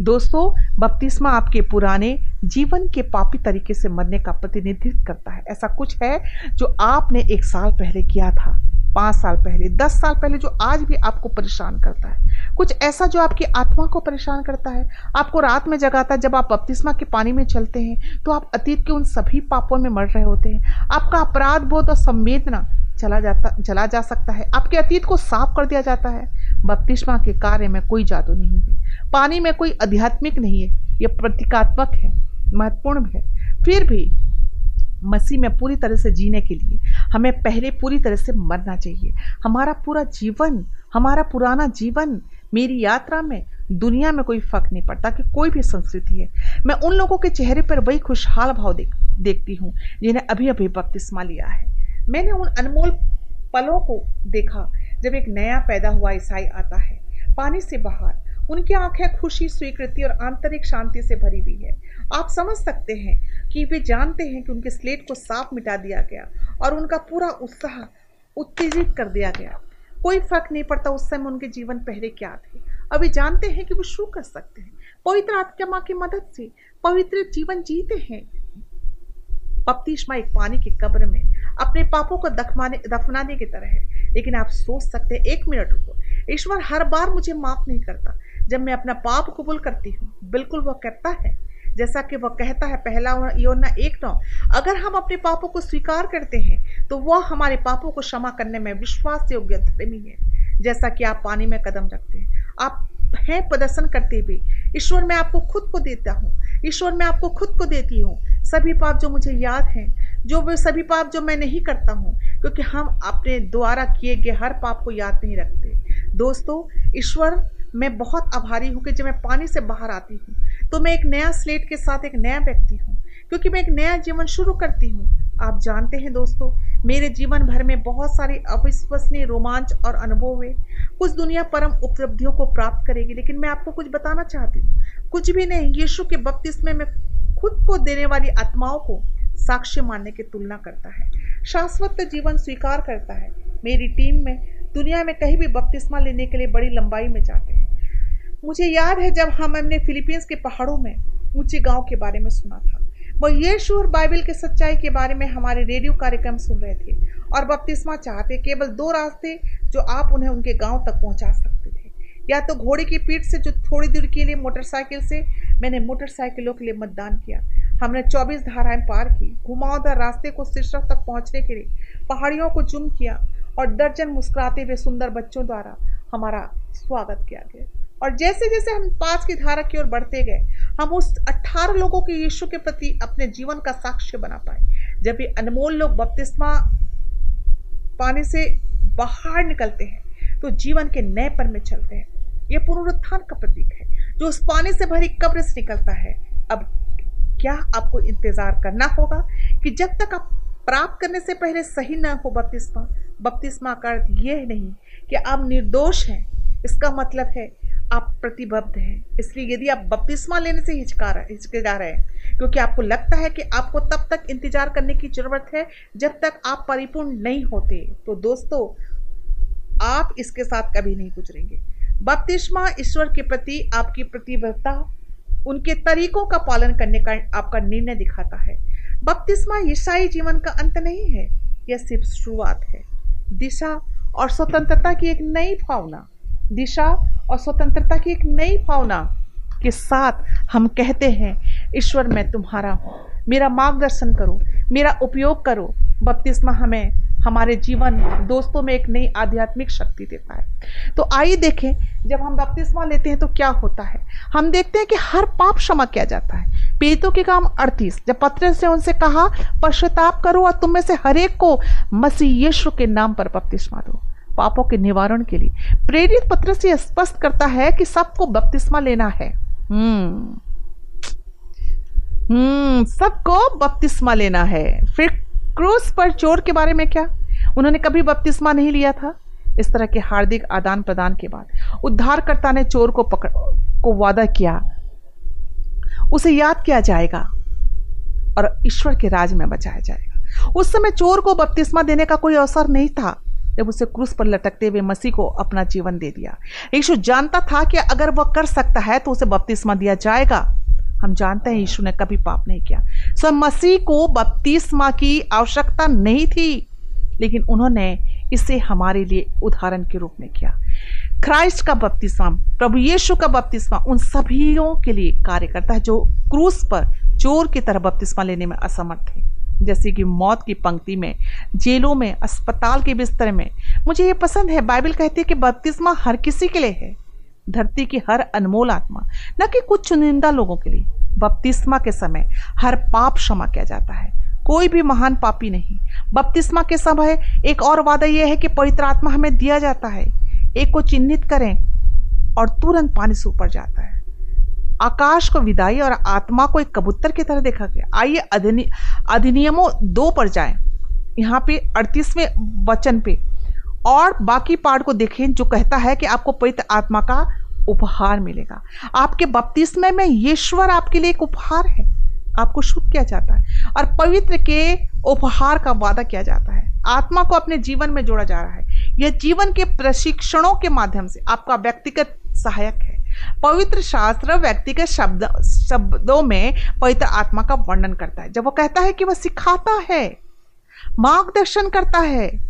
दोस्तों, बपतिस्मा आपके पुराने जीवन के पापी तरीके से मरने का प्रतिनिधित्व करता है। ऐसा कुछ है जो आपने एक साल पहले किया था, पाँच साल पहले, दस साल पहले जो आज भी आपको परेशान करता है। कुछ ऐसा जो आपकी आत्मा को परेशान करता है। आपको रात में जगाता है, जब आप बपतिस्मा के पानी में चलते हैं तो आप अतीत के उन सभी पापों में मर रहे होते हैं। आपका अपराध, बोध और संवेदना चला जाता, चला जा सकता है। आपके अतीत को साफ़ कर दिया जाता है। बपतिस्मा के कार्य में कोई जादू नहीं है। पानी में कोई आध्यात्मिक नहीं है यह प्रतीकात्मक है, महत्वपूर्ण है। फिर भी मसीह में पूरी तरह से जीने के लिए हमें पहले पूरी तरह से मरना चाहिए। हमारा पूरा जीवन, हमारा पुराना जीवन, मेरी यात्रा में, दुनिया में कोई फ़र्क नहीं पड़ता कि कोई भी संस्कृति है। मैं उन लोगों के चेहरे पर वही खुशहाल भाव देख, देखती हूँ जिन्हें अभी अभी बपतिस्मा लिया है। मैंने उन अनमोल पलों को देखा जब एक नया पैदा हुआ ईसाई आता है। पानी से बाहर उनकी आँखें खुशी, स्वीकृति और आंतरिक शांति से भरी हुई है। आप समझ सकते हैं कि वे जानते हैं कि उनके स्लेट को साफ़ मिटा दिया गया और उनका पूरा उत्साह उत्तेजित कर दिया गया। कोई फ़र्क नहीं पड़ता उस समय उनके जीवन पहले क्या थे। अभी जानते हैं कि वो शू कर सकते हैं। पवित्र आत्मा की मदद से पवित्र जीवन जीते हैं। बपतिस्मा एक पानी की कब्र में अपने पापों को दफनाने दफनाने की तरह है। लेकिन आप सोच सकते हैं, एक मिनट रुको। ईश्वर हर बार मुझे माफ़ नहीं करता। जब मैं अपना पाप कबूल करती हूँ, बिल्कुल वह करता है, जैसा कि वह कहता है पहला योना एक नौ, अगर हम अपने पापों को स्वीकार करते हैं तो वह हमारे पापों को क्षमा करने में विश्वास योग्य धर्मी है। जैसा कि आप पानी में कदम रखते हैं। आप हैं प्रदर्शन करते हुए। ईश्वर, मैं आपको खुद को देता हूँ। ईश्वर, मैं आपको खुद को देती हूँ। सभी पाप जो मुझे याद हैं, जो वे सभी पाप जो मैं नहीं करता हूँ, क्योंकि हम अपने द्वारा किए गए हर पाप को याद नहीं रखते। दोस्तों, ईश्वर मैं बहुत आभारी हूँ कि जब मैं पानी से बाहर आती हूँ तो मैं एक नया स्लेट के साथ एक नया व्यक्ति हूँ। क्योंकि मैं एक नया जीवन शुरू करती हूँ। आप जानते हैं दोस्तों, मेरे जीवन भर में बहुत सारे अविश्वसनीय रोमांच और अनुभव हुए। कुछ दुनिया परम उपलब्धियों को प्राप्त करेगी, लेकिन मैं आपको कुछ बताना चाहती हूँ। कुछ भी नहीं, यीशु के बपतिस्मे में खुद को देने वाली आत्माओं को साक्ष्य मानने की तुलना करता है। शाश्वत जीवन स्वीकार करता है। मेरी टीम में दुनिया में कहीं भी बपतिस्मा लेने के लिए बड़ी लंबाई में जाते हैं। मुझे याद है जब हम हमने फिलीपींस के पहाड़ों में ऊँचे गाँव के बारे में सुना था। वह यीशु और बाइबल के सच्चाई के बारे में हमारे रेडियो कार्यक्रम सुन रहे थे और बपतिस्मा चाहते केवल दो रास्ते जो आप उन्हें उनके गाँव तक पहुँचा सकते थे। या तो घोड़े की पीठ से जो थोड़ी दूर के लिए मोटरसाइकिल से मैंने मोटरसाइकिलों के लिए मतदान किया। हमने 24 धाराएँ पार की। घुमावदार रास्ते को शीर्षक तक पहुँचने के लिए पहाड़ियों को जुम किया। और दर्जन मुस्कुराते हुए सुंदर बच्चों द्वारा हमारा स्वागत किया गया। और जैसे जैसे हम पाँच की धारा की ओर बढ़ते गए, हम उस अट्ठारह लोगों के यीशु के प्रति अपने जीवन का साक्ष्य बना पाए। जब ये अनमोल लोग बपतिस्मा पानी से बाहर निकलते हैं तो जीवन के नए पर में चलते हैं। ये पुनरुत्थान का प्रतीक है, जो उस पानी से भरी कब्र से निकलता है। अब क्या आपको इंतज़ार करना होगा कि जब तक आप प्राप्त करने से पहले सही न हो बपतिस्मा बपतिस्मा का अर्थ यह नहीं कि आप निर्दोष हैं। इसका मतलब है आप प्रतिबद्ध हैं। इसलिए यदि आप बपतिस्मा लेने से हिचका रहे हिचकिचा रहे हैं, क्योंकि आपको लगता है कि आपको तब तक इंतज़ार करने की ज़रूरत है जब तक आप परिपूर्ण नहीं होते। तो दोस्तों, आप इसके साथ कभी नहीं गुजरेंगे। बपतिस्मा ईश्वर के प्रति आपकी प्रतिबद्धता, उनके तरीकों का पालन करने का आपका निर्णय दिखाता है। बपतिस्मा ईसाई जीवन का अंत नहीं है, यह सिर्फ़ शुरुआत है। दिशा और स्वतंत्रता की एक नई भावना। दिशा और स्वतंत्रता की एक नई भावना के साथ हम कहते हैं, ईश्वर, मैं तुम्हारा हूँ। मेरा मार्गदर्शन करो। मेरा उपयोग करो। बपतिस्मा हमें हमारे जीवन दोस्तों में एक नई आध्यात्मिक शक्ति देता है। तो आइए देखें, जब हम बपतिस्मा लेते हैं तो क्या होता है? हम देखते हैं कि हर पाप क्षमा किया जाता है। पीड़ितों के काम अड़तीस। जब पत्र से उनसे कहा, पश्चाताप करो और तुम में से हरेक को मसीह यीशु के नाम पर बपतिस्मा दो। पापों के निवारण के लिए। प्रेरित पत्र से स्पष्ट करता है कि सबको बपतिस्मा लेना है। हम्म। हम्म सबको बपतिस्मा लेना है। फिर क्रूस पर चोर के बारे में क्या? उन्होंने कभी बपतिस्मा नहीं लिया था। इस तरह के हार्दिक आदान प्रदान के बाद उद्धारकर्ता ने चोर को पकड़, को वादा किया। उसे याद किया जाएगा और ईश्वर के राज में बचाया जाएगा। उस समय चोर को बपतिस्मा देने का कोई अवसर नहीं था। जब उसे क्रूस पर लटकते हुए मसीह को अपना जीवन दे दिया। यीशु जानता था कि अगर वह कर सकता है तो उसे बपतिस्मा दिया जाएगा। हम जानते हैं यीशु ने कभी पाप नहीं किया। सो मसीह को बपतिस्मा की आवश्यकता नहीं थी, लेकिन उन्होंने इसे हमारे लिए उदाहरण के रूप में किया। क्राइस्ट का बपतिस्मा, प्रभु यीशु का बपतिस्मा उन सभीयों के लिए कार्य करता है जो क्रूस पर चोर की तरह बपतिस्मा लेने में असमर्थ थे। जैसे कि मौत की पंक्ति में, जेलों में, अस्पताल के बिस्तर में। मुझे ये पसंद है, बाइबल कहती है कि बपतिस्मा हर किसी के लिए है। धरती की हर अनमोल आत्मा, न कि कुछ चुनिंदा लोगों के लिए, बपतिस्मा के समय हर पाप क्षमा किया जाता है। कोई भी महान पापी नहीं। बपतिस्मा के समय एक और वादा यह है कि पवित्र आत्मा हमें दिया जाता है। एक को चिन्हित करें और तुरंत पानी से ऊपर जाता है। आकाश को विदाई और आत्मा को एक कबूतर की तरह देखा गया। आइए अधिनियमों दो पर जाएँ। यहाँ पे अड़तीसवें वचन पे और बाकी पार्ट को देखें जो कहता है कि आपको पवित्र आत्मा का उपहार मिलेगा। आपके बपतिस्मे में ईश्वर आपके लिए एक उपहार है। आपको शुद्ध किया जाता है और पवित्र के उपहार का वादा किया जाता है। आत्मा को अपने जीवन में जोड़ा जा रहा है। यह जीवन के प्रशिक्षणों के माध्यम से आपका व्यक्तिगत सहायक है। पवित्र शास्त्र व्यक्तिगत शब्द, शब्दों में पवित्र आत्मा का वर्णन करता है। जब वो कहता है कि वह सिखाता है, मार्गदर्शन करता है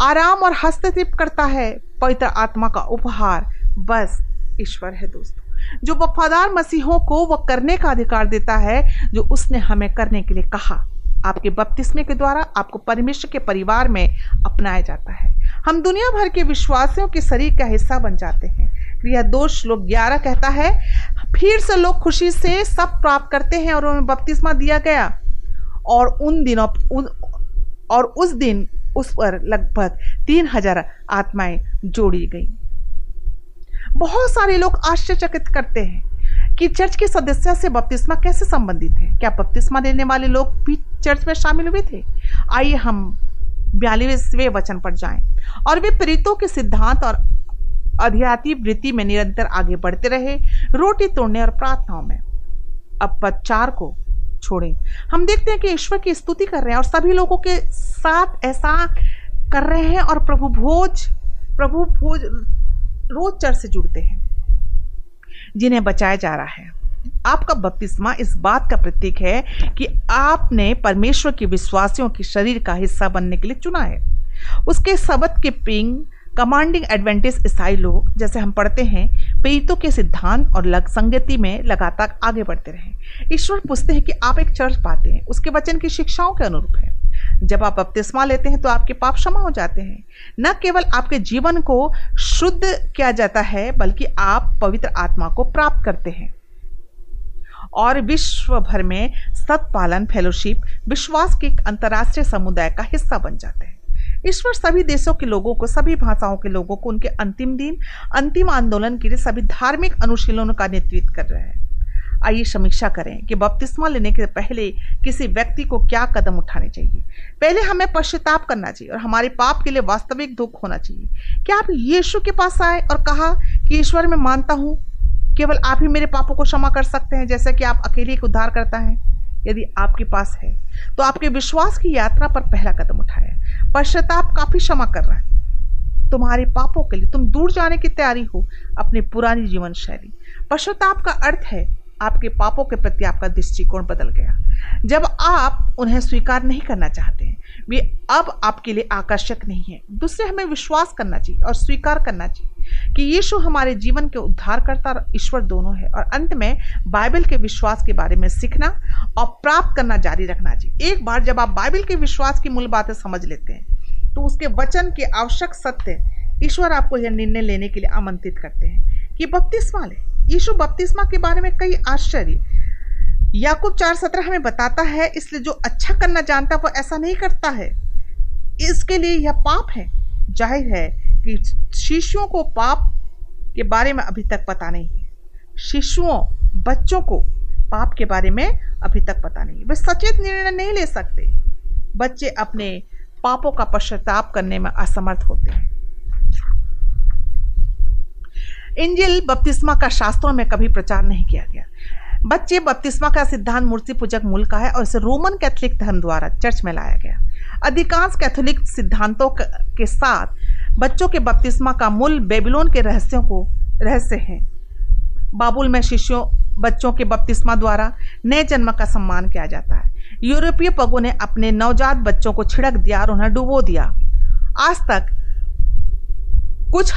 आराम और हस्तक्षेप करता है, पवित्र आत्मा का उपहार। बस, ईश्वर है दोस्तों। जो वफादार मसीहों को वह करने का अधिकार देता है, जो उसने हमें करने के लिए कहा, आपके बपतिस्मे के द्वारा आपको परमेश्वर के परिवार में अपनाया जाता है। हम दुनिया भर के विश्वासियों के शरीर का हिस्सा बन जाते हैं। क्रिया दोष श्लोक ग्यारह कहता है, फिर से लोग खुशी से सब प्राप्त करते हैं और उन्हें बपतिस्मा दिया गया। और उन दिनों, उन, और उस दिन उस पर लगभग तीन हज़ार आत्माएँ जोड़ी गई। बहुत सारे लोग आश्चर्यचकित करते हैं कि चर्च के सदस्य से बपतिस्मा कैसे संबंधित है। क्या बपतिस्मा देने वाले लोग भी चर्च में शामिल हुए थे? आइए हम बयालीसवें वचन पर जाएँ। और वे प्रीतों के सिद्धांत और आध्यात्मिक वृत्ति में निरंतर आगे बढ़ते रहे, रोटी तोड़ने और प्रार्थनाओं में। अब पद चार को छोड़ें। हम देखते हैं कि ईश्वर की स्तुति कर रहे हैं और सभी लोगों के साथ ऐसा कर रहे हैं और प्रभु भोज प्रभु भोज रोज चर्च से जुड़ते हैं, जिन्हें बचाया जा रहा है। आपका बपतिस्मा इस बात का प्रतीक है कि आपने परमेश्वर के विश्वासियों के शरीर का हिस्सा बनने के लिए चुना है। उसके सबक के पिंग कमांडिंग एडवेंटेज ईसाई लोग, जैसे हम पढ़ते हैं पीड़ितों के सिद्धांत और लग, संगति में लगातार आगे बढ़ते रहे। ईश्वर पूछते हैं कि आप एक चर्च पाते हैं, उसके वचन की शिक्षाओं के अनुरूप है। जब आप बपतिस्मा लेते हैं तो आपके पाप क्षमा हो जाते हैं। न केवल आपके जीवन को शुद्ध किया जाता है, बल्कि आप पवित्र आत्मा को प्राप्त करते हैं। और विश्व भर में सत्पालन फेलोशिप विश्वास के अंतर्राष्ट्रीय समुदाय का हिस्सा बन जाते हैं। ईश्वर सभी देशों के लोगों को, सभी भाषाओं के लोगों को उनके अंतिम दिन, अंतिम आंदोलन के लिए सभी धार्मिक अनुशीलनों का नेतृत्व कर रहे हैं। आइए समीक्षा करें कि बपतिस्मा लेने के पहले किसी व्यक्ति को क्या कदम उठाने चाहिए। पहले हमें पश्चाताप करना चाहिए और हमारे पाप के लिए वास्तविक दुख होना चाहिए। क्या आप यीशु के पास आए और कहा कि ईश्वर, मैं मानता हूँ, केवल आप ही मेरे पापों को क्षमा कर सकते हैं, जैसे कि आप अकेले एक उद्धार करता है? यदि आपके पास है तो आपके विश्वास की यात्रा पर पहला कदम उठाया पश्चाताप काफ़ी क्षमा कर रहा है। तुम्हारे पापों के लिए तुम दूर जाने की तैयारी हो अपनी पुरानी जीवन शैली। पश्चाताप का अर्थ है, आपके पापों के प्रति आपका दृष्टिकोण बदल गया। जब आप उन्हें स्वीकार नहीं करना चाहते हैं वे अब आपके लिए आकर्षक नहीं है। दूसरे हमें विश्वास करना चाहिए और स्वीकार करना चाहिए कि यीशु हमारे जीवन के उद्धारकर्ता और ईश्वर दोनों है और अंत में बाइबल के विश्वास के बारे में सीखना और प्राप्त करना जारी रखना चाहिए। एक बार जब आप बाइबल के विश्वास की मूल बातें समझ लेते हैं तो उसके वचन के आवश्यक सत्य ईश्वर आपको यह निर्णय लेने के लिए आमंत्रित करते हैं कि बपतिस्मा ले। यीशु बपतिस्मा के बारे में कई आश्चर्य याकूब चार सत्रह हमें बताता है, इसलिए जो अच्छा करना जानता है, वो ऐसा नहीं करता है। इसके लिए यह पाप है। ज़ाहिर है कि शिशुओं को पाप के बारे में अभी तक पता नहीं है। शिशुओं बच्चों को पाप के बारे में अभी तक पता नहीं वे सचेत निर्णय नहीं ले सकते। बच्चे अपने पापों का पश्चाताप करने में असमर्थ होते हैं। इंजिल बपतिस्मा का शास्त्रों में कभी प्रचार नहीं किया गया। बच्चे बपतिस्मा का सिद्धांत मूर्ति पूजक मूल का है और इसे रोमन कैथोलिक धर्म द्वारा चर्च में लाया गया। अधिकांश कैथोलिक सिद्धांतों के साथ बच्चों के बपतिस्मा का मूल बेबीलोन के रहस्यों को रहस्य है। बाबुल में शिष्यों, बच्चों के बपतिस्मा द्वारा नए जन्म का सम्मान किया जाता है। यूरोपीय पगों ने अपने नवजात बच्चों को छिड़क दिया और उन्हें डुबो दिया। आज तक कुछ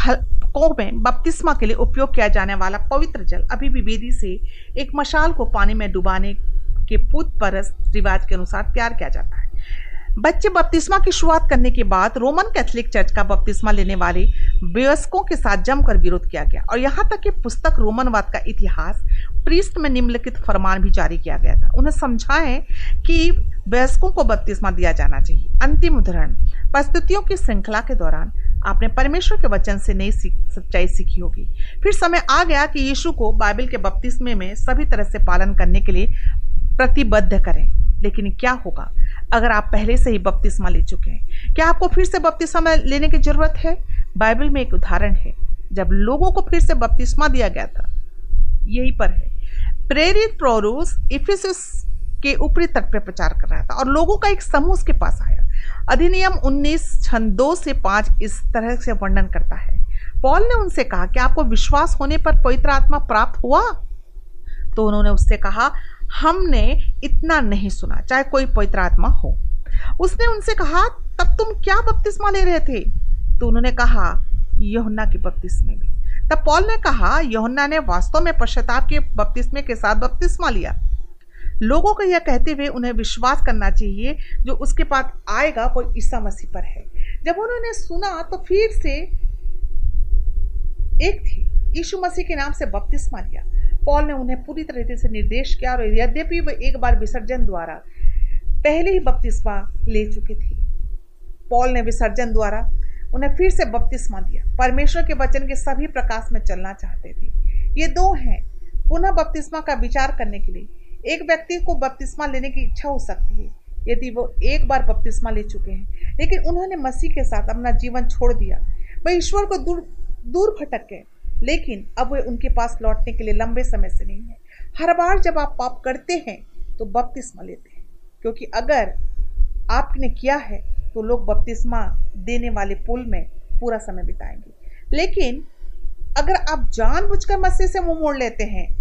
हलकों में बपतिस्मा के लिए उपयोग किया जाने वाला पवित्र जल अभी भी वेदी से एक मशाल को पानी में डुबाने के पूत परस रिवाज के अनुसार तैयार किया जाता है। बच्चे बपतिस्मा की शुरुआत करने के बाद रोमन कैथोलिक चर्च का बपतिस्मा लेने वाले वयस्कों के साथ जमकर विरोध किया गया और यहाँ तक कि पुस्तक रोमनवाद का इतिहास प्रीस्ट में निम्नलिखित फरमान भी जारी किया गया था। उन्हें समझाएँ कि वयस्कों को बपतिस्मा दिया जाना चाहिए। अंतिम उदाहरण परिस्थितियों की श्रृंखला के दौरान आपने परमेश्वर के वचन से नई सच्चाई सीखी होगी। फिर समय आ गया कि यीशु को बाइबल के बपतिस्मे में सभी तरह से पालन करने के लिए प्रतिबद्ध करें। लेकिन क्या होगा? अगर आप पहले से ही बपतिस्मा ले चुके हैं, क्या आपको फिर से बपतिस्मा लेने की ज़रूरत है? बाइबल में एक उदाहरण है। जब लोगों को फिर से बपतिस्मा दिया गया था, यही पर है। प्रेरित प्रोरूस इफिस के ऊपरी तट पर प्रचार कर रहा था और लोगों का एक समूह उसके पास आया। अधिनियम 19 छंद दो से पाँच इस तरह से वर्णन करता है। पॉल ने उनसे कहा कि आपको विश्वास होने पर पवित्र आत्मा प्राप्त हुआ? तो उन्होंने उससे कहा, हमने इतना नहीं सुना, चाहे कोई पवित्र आत्मा हो। उसने उनसे कहा, तब तुम क्या बपतिस्मा ले रहे थे? तो उन्होंने कहा, यहुन्ना के बपतिस्मे में। तब पॉल ने कहा, यहुन्ना ने वास्तव में पश्चाताप के बपतिस्मे के साथ बपतिस्मा लिया। लोगों को यह कहते हुए उन्हें विश्वास करना चाहिए जो उसके पास आएगा वो ईसा मसीह पर है। जब उन्होंने सुना तो फिर से एक थी, यीशु मसीह के नाम से बपतिस्मा लिया। पॉल ने उन्हें पूरी तरीके से निर्देश किया, और यद्यपि वे एक बार विसर्जन द्वारा पहले ही बपतिस्मा ले चुके थे, पॉल ने विसर्जन द्वारा उन्हें फिर से बपतिस्मा दिया। परमेश्वर के वचन के सभी प्रकाश में चलना चाहते थे। ये दो हैं, पुनः बपतिस्मा का विचार करने के लिए। एक व्यक्ति को बपतिस्मा लेने की इच्छा हो सकती है, यदि वो एक बार बपतिस्मा ले चुके हैं। लेकिन उन्होंने मसीह के साथ अपना जीवन छोड़ दिया। वह ईश्वर को दूर दूर भटक गए लेकिन अब वे उनके पास लौटने के लिए लंबे समय से नहीं है। हर बार जब आप पाप करते हैं तो बपतिस्मा लेते हैं। क्योंकि अगर आपने किया है तो लोग बपतिस्मा देने वाले पुल में पूरा समय बिताएँगे। लेकिन अगर आप जानबूझकर मसीह से मुँह मोड़ लेते हैं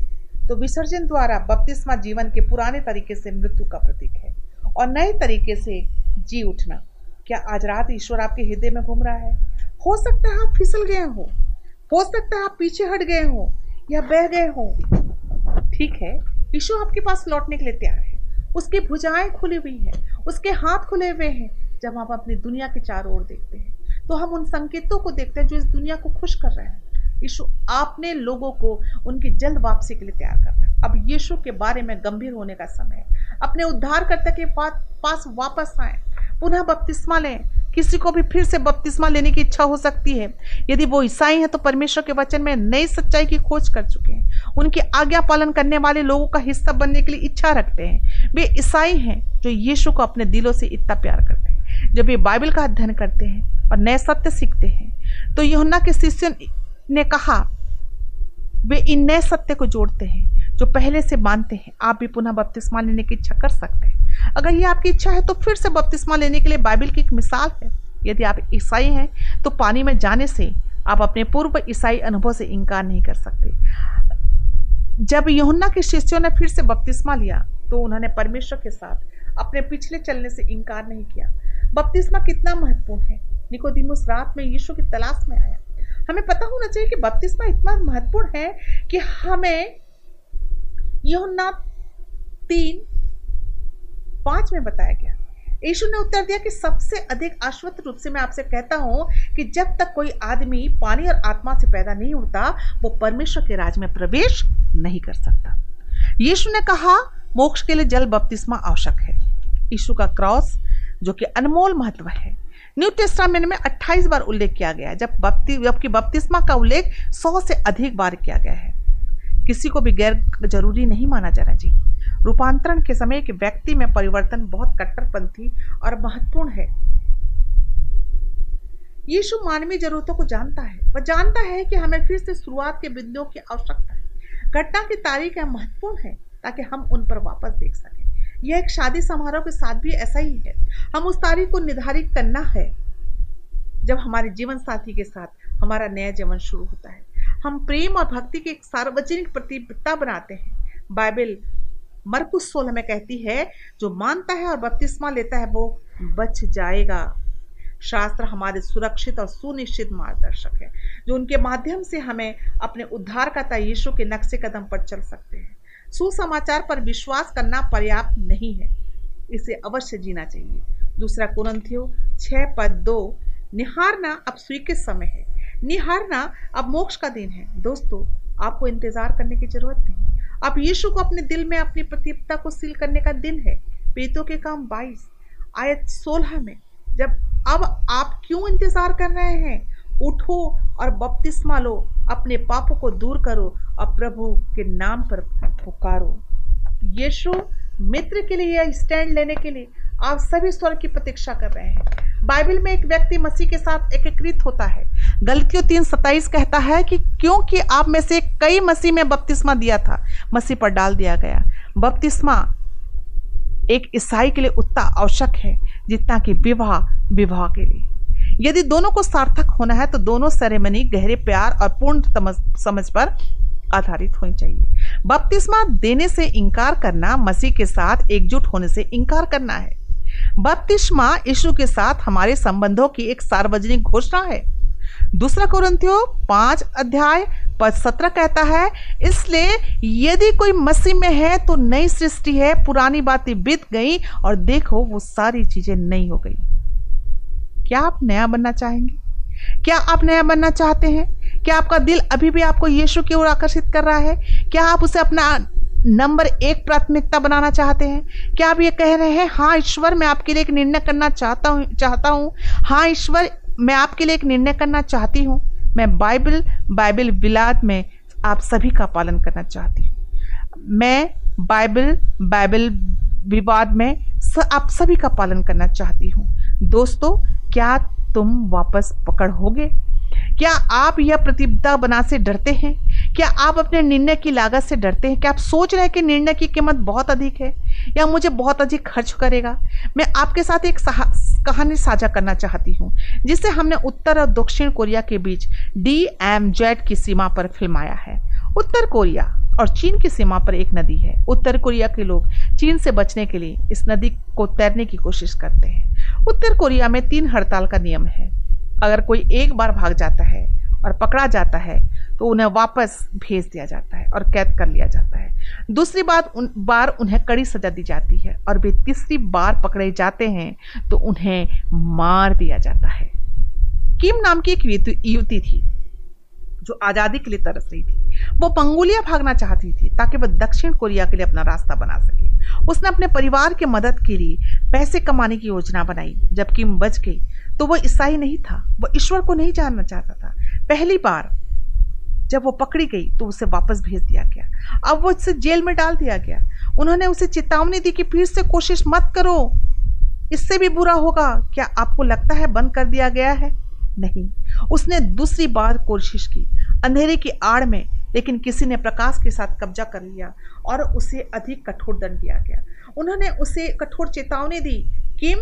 तो विसर्जन द्वारा बपतिस्मा जीवन के पुराने तरीके से मृत्यु का प्रतीक है। और नए तरीके से जी उठना। क्या आज रात ईश्वर आपके हृदय में घूम रहा है? हो सकता है आप फिसल गए हो। हो सकता है आप पीछे हट गए हो या बह गए हो। ठीक है ईश्वर आपके पास लौटने के लिए तैयार है। उसकी भुजाएँ खुली हुई हैं। उसके हाथ खुले हुए हैं, जब हम अपनी दुनिया के चारों ओर देखते हैं। तो हम उन संकेतों को देखते हैं जो इस दुनिया को खुश कर रहे हैं। यीशु आपने लोगों को उनकी जल्द वापसी के लिए तैयार कर रहा है। अब यीशु के बारे में गंभीर होने का समय है। अपने उद्धारकर्ता के पास वापस आए। पुनः बपतिस्मा लें। किसी को भी फिर से बपतिस्मा लेने की इच्छा हो सकती है। यदि वो ईसाई हैं तो परमेश्वर के वचन में नई सच्चाई की खोज कर चुके हैं। उनकी आज्ञा पालन करने वाले लोगों का हिस्सा बनने के लिए इच्छा रखते हैं। वे ईसाई हैं, जो यीशु को अपने दिलों से इतना प्यार करते हैं। जब वे बाइबल का अध्ययन करते हैं और नए सत्य सीखते हैं तो यहुन्ना के शिष्य ने कहा, वे इन नए सत्य को जोड़ते हैं, जो पहले से मानते हैं। आप भी पुनः बपतिस्मा लेने की इच्छा कर सकते हैं। अगर ये आपकी इच्छा है तो फिर से बपतिस्मा लेने के लिए बाइबल की एक मिसाल है। यदि आप ईसाई हैं तो पानी में जाने से आप अपने पूर्व ईसाई अनुभव से इनकार नहीं कर सकते। जब यहुन्ना के शिष्यों ने फिर से बपतिस्मा लिया तो उन्होंने परमेश्वर के साथ अपने पिछले चलने से इनकार नहीं किया। बपतिस्मा कितना महत्वपूर्ण है? निकोदिमुस रात में यीशु की तलाश में आया। हमें पता होना चाहिए कि बपतिस्मा इतना महत्वपूर्ण है कि हमें यहुन्ना तीन पाँच में बताया गया। यीशु ने उत्तर दिया कि सबसे अधिक आश्वत रूप से मैं आपसे कहता हूँ कि जब तक कोई आदमी पानी और आत्मा से पैदा नहीं होता, वो परमेश्वर के राज में प्रवेश नहीं कर सकता। यीशु ने कहा, मोक्ष के लिए जल बपतिस्मा आवश्यक है। यीशु का क्रॉस, जो कि अनमोल महत्व है न्यू टेस्टामेंट में 28 बार उल्लेख किया गया है। जब बपति, जबकि बपतिस्मा का उल्लेख 100 से अधिक बार किया गया है। किसी को भी गैर ज़रूरी नहीं माना जाना चाहिए रूपांतरण के समय एक व्यक्ति में परिवर्तन बहुत कट्टरपंथी और महत्वपूर्ण है। यीशु मानवीय जरूरतों को जानता है। वह जानता है कि हमें फिर से शुरुआत के बिंदुओं की आवश्यकता है। घटना की तारीख महत्वपूर्ण है, ताकि हम उन पर वापस देख सकें। यह एक शादी समारोह के साथ भी ऐसा ही है। हम उस तारीख को निर्धारित करना है, जब हमारे जीवन साथी के साथ हमारा नया जीवन शुरू होता है। हम प्रेम और भक्ति की एक सार्वजनिक प्रतिबद्धता बनाते हैं। बाइबल मरकुस सोलह में कहती है, जो मानता है और बपतिस्मा लेता है, वो बच जाएगा। शास्त्र हमारे सुरक्षित और सुनिश्चित मार्गदर्शक है, जो उनके माध्यम से हमें अपने उद्धारकर्ता यीशु के नक्शे कदम पर चल सकते हैं। सुसमाचार पर विश्वास करना पर्याप्त नहीं है। इसे अवश्य जीना चाहिए। दूसरा कुरंथियो, छह पद दो, निहारना अब स्वीकृत समय है। निहारना अब मोक्ष का दिन है। दोस्तों, आपको इंतज़ार करने की ज़रूरत नहीं। अब यीशु को अपने दिल में अपनी प्रतिपता को सील करने का दिन है। पेतों के काम 22 आयत 16 में, जब अब आप क्यों इंतज़ार कर रहे हैं? उठो और बपतिस्मा लो। अपने पापों को दूर करो और प्रभु के नाम पर पुकारो। यीशु मित्र के लिए स्टैंड लेने के लिए आप सभी स्वर की प्रतीक्षा कर रहे हैं। बाइबल में एक व्यक्ति मसीह के साथ एकीकृत होता है। गलतियों तीन सत्ताईस कहता है कि क्योंकि आप में से कई मसीह में बपतिस्मा दिया था, मसीह पर डाल दिया गया। बपतिस्मा एक ईसाई के लिए उतना आवश्यक है, जितना कि विवाह विवाह के लिए। यदि दोनों को सार्थक होना है तो दोनों सेरेमनी गहरे प्यार और पूर्ण समझ पर आधारित होनी चाहिए। बपतिस्मा देने से इनकार करना, मसीह के साथ एकजुट होने से इनकार करना है। बपतिस्मा यीशु के साथ हमारे संबंधों की एक सार्वजनिक घोषणा है। दूसरा कुरंथियो पाँच अध्याय पद सत्रह कहता है, इसलिए यदि कोई मसीह में है तो नई सृष्टि है, पुरानी बातें बीत गई और देखो, वो सारी चीज़ें नई हो गई। क्या आप नया बनना चाहेंगे? क्या आप नया बनना चाहते हैं? क्या आपका दिल अभी भी आपको यीशु की ओर आकर्षित कर रहा है? क्या आप उसे अपना नंबर एक प्राथमिकता बनाना चाहते हैं? क्या आप ये कह रहे हैं हाँ ईश्वर मैं आपके लिए एक निर्णय करना चाहता हूँ चाहता हूँ। हाँ ईश्वर मैं आपके लिए एक निर्णय करना चाहती हूँ। मैं बाइबल बाइबल विलाद में आप सभी का पालन करना चाहती हूँ। मैं बाइबल बाइबल विवाद में स, आप सभी का पालन करना चाहती हूँ। दोस्तों क्या तुम वापस पकड़ोगे क्या आप यह प्रतिबद्धता बना से डरते हैं? क्या आप अपने निर्णय की लागत से डरते हैं? क्या आप सोच रहे हैं कि निर्णय की कीमत बहुत अधिक है या मुझे बहुत अधिक खर्च करेगा? मैं आपके साथ एक कहानी साझा करना चाहती हूँ जिसे हमने उत्तर और दक्षिण कोरिया के बीच डी एम जेड की सीमा पर फिल्माया है। उत्तर कोरिया। और चीन की सीमा पर एक नदी है। उत्तर कोरिया के लोग चीन से बचने के लिए इस नदी को तैरने की कोशिश करते हैं। उत्तर कोरिया में तीन हड़ताल का नियम है। अगर कोई एक बार भाग जाता है और पकड़ा जाता है तो उन्हें वापस भेज दिया जाता है और कैद कर लिया जाता है। दूसरी बात, उन, बार उन्हें कड़ी सजा दी जाती है और वे तीसरी बार पकड़े जाते हैं तो उन्हें मार दिया जाता है। किम नाम की एक युवती थी, जो आज़ादी के लिए तरस रही थी। वो पंगुलिया भागना चाहती थी ताकि वह दक्षिण कोरिया के लिए अपना रास्ता बना सके। उसने अपने परिवार के मदद के लिए पैसे कमाने की योजना बनाई जब किम बच गई। तो वह ईसाई नहीं था, वह ईश्वर को नहीं जानना चाहता था। पहली बार जब वो पकड़ी गई तो उसे वापस भेज दिया गया। अब वो उसे जेल में डाल दिया गया। उन्होंने उसे चेतावनी दी कि फिर से कोशिश मत करो। इससे भी बुरा होगा। क्या आपको लगता है बंद कर दिया गया है? नहीं। उसने दूसरी बार कोशिश की। अंधेरे की आड़ में लेकिन किसी ने प्रकाश के साथ कब्जा कर लिया और उसे अधिक कठोर दंड दिया गया। उन्होंने उसे कठोर चेतावनी दी किम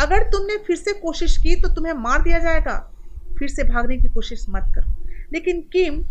अगर तुमने फिर से कोशिश की तो तुम्हें मार दिया जाएगा। फिर से भागने की कोशिश मत करो। लेकिन किम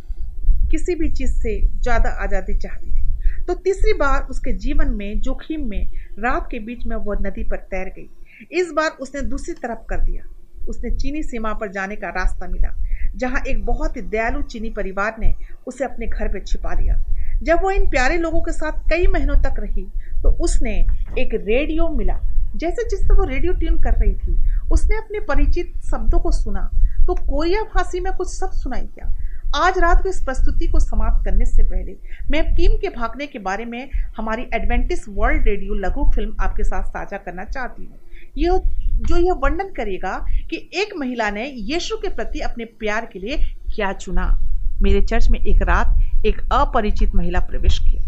किसी भी चीज़ से ज़्यादा आज़ादी चाहती थी। तो तीसरी बार उसके जीवन में, जोखिम में, रात के बीच में वह नदी पर तैर गई। इस बार उसने दूसरी तरफ़ कर दिया। उसने चीनी सीमा पर जाने का रास्ता मिला। जहाँ एक बहुत ही दयालु चीनी परिवार ने उसे अपने घर पर छिपा लिया जब वो इन प्यारे लोगों के साथ कई महीनों तक रही तो उसने एक रेडियो मिला। जैसे जिससे वो रेडियो ट्यून कर रही थी, उसने अपने परिचित शब्दों को सुना तो कोरिया फांसी में कुछ शब्द सुनाई दिया। आज रात को इस प्रस्तुति को समाप्त करने से पहले, मैं किम के भागने के बारे में हमारी एडवेंटिस वर्ल्ड रेडियो लघु फ़िल्म आपके साथ साझा करना चाहती हूँ। यह, जो यह वर्णन करेगा कि एक महिला ने यीशु के प्रति अपने प्यार के लिए क्या चुना। मेरे चर्च में एक रात एक अपरिचित महिला प्रवेश किया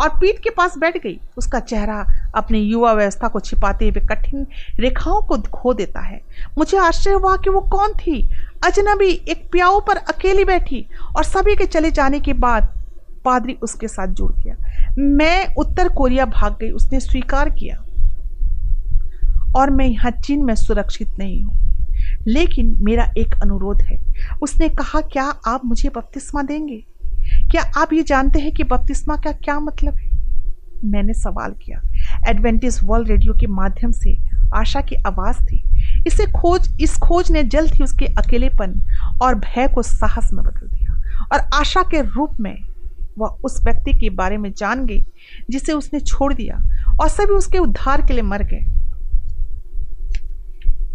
और पीठ के पास बैठ गई। उसका चेहरा अपनी युवा व्यवस्था को छिपाते हुए कठिन रेखाओं को खो देता है। मुझे आश्चर्य हुआ कि वो कौन थी। अजनबी एक प्याऊ पर अकेली बैठी और सभी के चले जाने के बाद पादरी उसके साथ जुड़ गया। मैं उत्तर कोरिया भाग गई। उसने स्वीकार किया। और मैं यहाँ चीन में सुरक्षित नहीं हूँ। लेकिन मेरा एक अनुरोध है। उसने कहा, क्या आप मुझे बपतिस्मा देंगे? क्या आप ये जानते हैं कि बपतिस्मा का क्या मतलब है? मैंने सवाल किया। एडवेंटिस वर्ल्ड रेडियो के माध्यम से आशा की आवाज़ थी। इसे खोज, इस खोज ने जल्द ही उसके अकेलेपन और भय को साहस में बदल दिया और आशा के रूप में वह उस व्यक्ति के बारे में जान गई, जिसे उसने छोड़ दिया और सभी उसके उद्धार के लिए मर गए।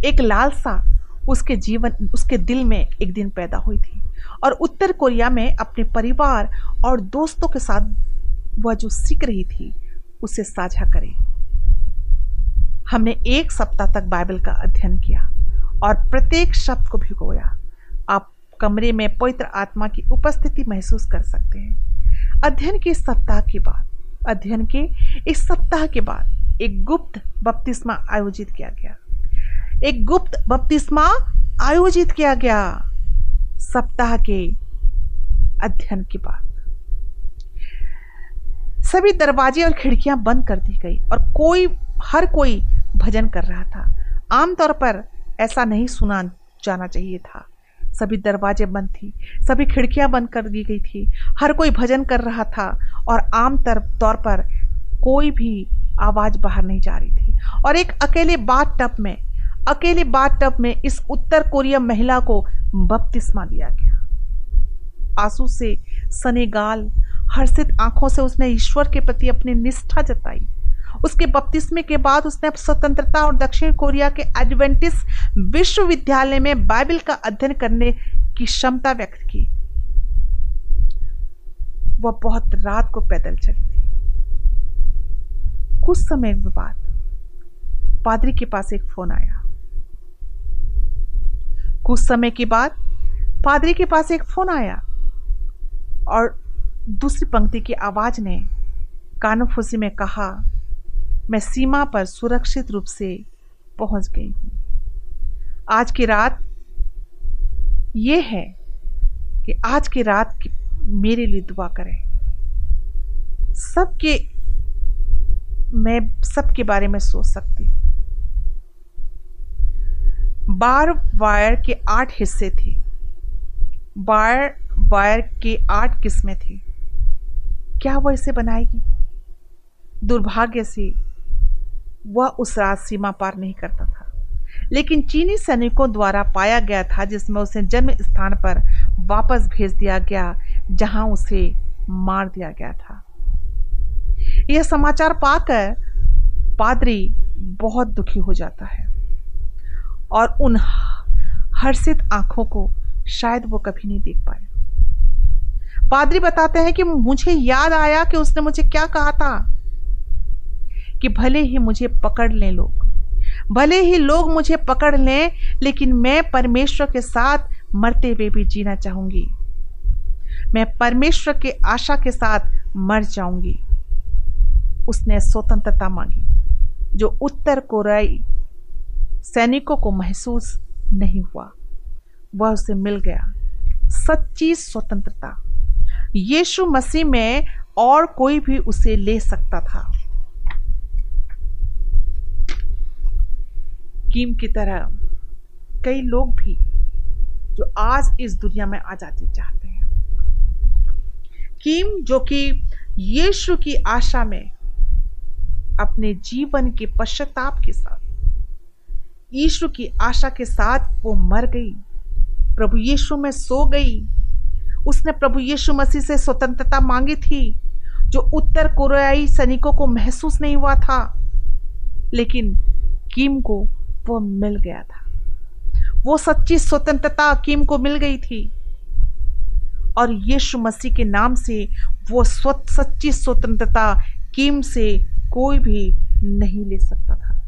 एक लालसा उसके जीवन, उसके दिल में एक दिन पैदा हुई थी। और उत्तर कोरिया में अपने परिवार और दोस्तों के साथ वह जो सीख रही थी, उसे साझा करें। हमने एक सप्ताह तक बाइबल का अध्ययन किया और प्रत्येक शब्द को भिगोया। आप कमरे में पवित्र आत्मा की उपस्थिति महसूस कर सकते हैं। अध्ययन के सप्ताह के बाद, अध्ययन के इस सप्ताह के बाद एक गुप्त बपतिस्मा आयोजित किया गया। एक गुप्त बपतिस्मा आयोजित किया गया सप्ताह के अध्ययन के बाद। सभी दरवाजे और खिड़कियाँ बंद कर दी गई और कोई, हर कोई भजन कर रहा था। आमतौर पर ऐसा नहीं सुना जाना चाहिए था। सभी दरवाजे बंद थी, सभी खिड़कियाँ बंद कर दी गई थी, हर कोई भजन कर रहा था और आम तौर पर कोई भी आवाज़ बाहर नहीं जा रही थी। और एक अकेले बाथ टब में अकेले बाथ टब में इस उत्तर कोरिया महिला को बपतिस्मा दिया गया। आँसू से सने गाल, हर्षित आँखों से उसने ईश्वर के प्रति अपनी निष्ठा जताई। उसके बपतिस्मे के बाद उसने स्वतंत्रता और दक्षिण कोरिया के एडवेंटिस विश्वविद्यालय में बाइबल का अध्ययन करने की क्षमता व्यक्त की। वह बहुत रात को पैदल चली थी। कुछ समय बाद पादरी के पास एक फ़ोन आया। कुछ समय के बाद पादरी के पास एक फ़ोन आया और दूसरी पंक्ति की आवाज़ ने कानफूसी में कहा, मैं सीमा पर सुरक्षित रूप से पहुँच गई हूँ। आज की रात यह है कि आज की रात की मेरे लिए दुआ करें। सबके, मैं सबके बारे में सोच सकती हूँ। बार वायर के आठ हिस्से थे। बार वायर के आठ किस्में थी। क्या वह इसे बनाएगी? दुर्भाग्य से वह उस रात सीमा पार नहीं करता था। लेकिन चीनी सैनिकों द्वारा पाया गया था, जिसमें उसे जन्म स्थान पर वापस भेज दिया गया, जहाँ उसे मार दिया गया था। यह समाचार पाकर पादरी बहुत दुखी हो जाता है। और उन हर्षित आँखों को शायद वो कभी नहीं देख पाए पादरी बताते हैं कि मुझे याद आया कि उसने मुझे क्या कहा था कि भले ही मुझे पकड़ लें लोग, भले ही लोग मुझे पकड़ लें, लेकिन मैं परमेश्वर के साथ मरते हुए भी जीना चाहूँगी। मैं परमेश्वर के आशा के साथ मर जाऊँगी। उसने स्वतंत्रता मांगी, जो उत्तर कोरियाई सैनिकों को महसूस नहीं हुआ। वह उसे मिल गया। सच्ची स्वतंत्रता। यीशु मसीह में और कोई भी उसे ले सकता था। कीम की तरह कई लोग भी जो आज इस दुनिया में आ जाते चाहते हैं। कीम जो कि यीशु की आशा में अपने जीवन के पश्चाताप के साथ यीशु की आशा के साथ वो मर गई। प्रभु यीशु में सो गई। उसने प्रभु यीशु मसीह से स्वतंत्रता मांगी थी, जो उत्तर कोरियाई सैनिकों को महसूस नहीं हुआ था, लेकिन किम को वो मिल गया था। वो सच्ची स्वतंत्रता किम को मिल गई थी। और यीशु मसीह के नाम से वो सच्ची स्वतंत्रता किम से कोई भी नहीं ले सकता था।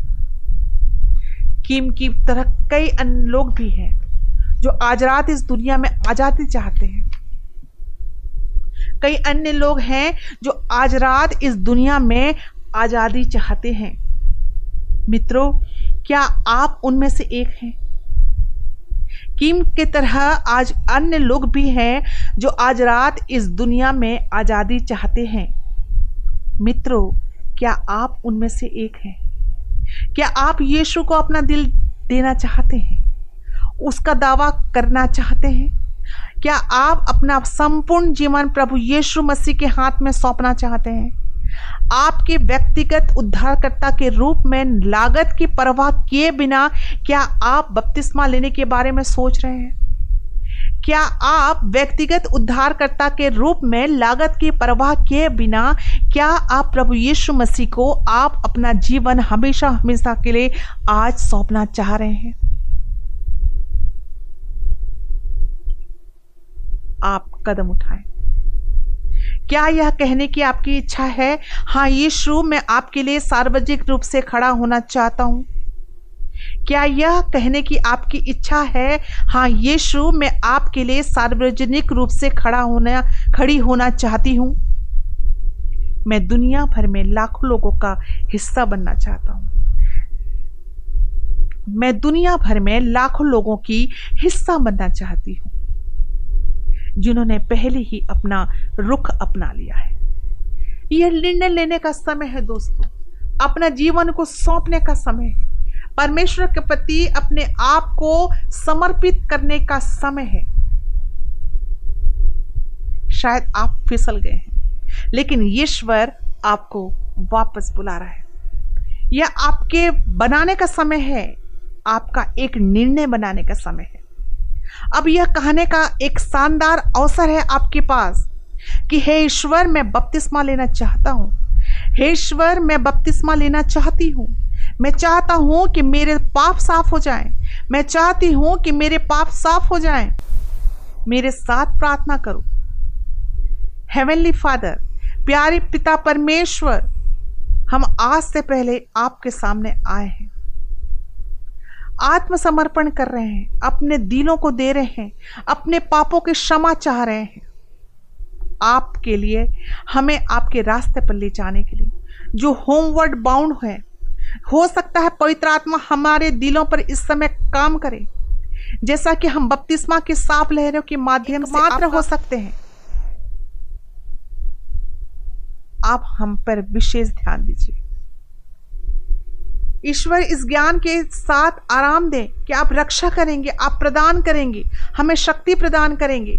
किम की तरह कई अन्य लोग भी हैं, जो आज रात इस दुनिया में आज़ादी चाहते हैं। कई अन्य लोग हैं, जो आज रात इस दुनिया में आज़ादी चाहते हैं। मित्रों, क्या आप उनमें से एक हैं? किम के तरह आज अन्य लोग भी हैं, जो आज रात इस दुनिया में आज़ादी चाहते हैं। मित्रों, क्या आप उनमें से एक हैं? क्या आप यीशु को अपना दिल देना चाहते हैं? उसका दावा करना चाहते हैं? क्या आप अपना संपूर्ण जीवन प्रभु यीशु मसीह के हाथ में सौंपना चाहते हैं? आपके व्यक्तिगत उद्धारकर्ता के रूप में लागत की परवाह किए बिना क्या आप बपतिस्मा लेने के बारे में सोच रहे हैं? क्या आप व्यक्तिगत उद्धारकर्ता के रूप में लागत की परवाह किए बिना, क्या आप प्रभु यीशु मसीह को आप अपना जीवन हमेशा हमेशा के लिए आज सौंपना चाह रहे हैं? आप कदम उठाएँ। क्या यह कहने की आपकी इच्छा है हाँ यीशु, मैं आपके लिए सार्वजनिक रूप से खड़ा होना चाहता हूँ क्या यह कहने की आपकी इच्छा है? हाँ यीशु, मैं आपके लिए सार्वजनिक रूप से खड़ा होना, खड़ी होना चाहती हूँ। मैं दुनिया भर में लाखों लोगों का हिस्सा बनना चाहता हूँ। मैं दुनिया भर में लाखों लोगों की हिस्सा बनना चाहती हूँ, जिन्होंने पहले ही अपना रुख अपना लिया है। यह निर्णय लेने का समय है, दोस्तों। अपना जीवन को सौंपने का समय है। परमेश्वर के प्रति अपने आप को समर्पित करने का समय है। शायद आप फिसल गए हैं, लेकिन ईश्वर आपको वापस बुला रहा है। यह आपके बनाने का समय है, आपका एक निर्णय बनाने का समय है। अब यह कहने का एक शानदार अवसर है आपके पास कि हे ईश्वर, मैं बपतिस्मा लेना चाहता हूँ। हे ईश्वर, मैं बपतिस्मा लेना चाहती हूँ। मैं चाहता हूँ कि मेरे पाप साफ़ हो जाएँ। मैं चाहती हूँ कि मेरे पाप साफ़ हो जाएँ। मेरे साथ प्रार्थना करो। हेवनली फादर प्यारे पिता परमेश्वर, हम आज से पहले आपके सामने आए हैं। आत्मसमर्पण कर रहे हैं, अपने दिलों को दे रहे हैं, अपने पापों की क्षमा चाह रहे हैं। आपके लिए, हमें आपके रास्ते पर ले जाने के लिए, जो होमवर्ड बाउंड है हो सकता है पवित्र आत्मा हमारे दिलों पर इस समय काम करे। जैसा कि हम बपतिस्मा के साफ़ लहरों के माध्यम से मात्र हो सकते हैं। आप हम पर विशेष ध्यान दीजिए। ईश्वर इस ज्ञान के साथ आराम दें कि आप रक्षा करेंगे आप प्रदान करेंगे हमें शक्ति प्रदान करेंगे।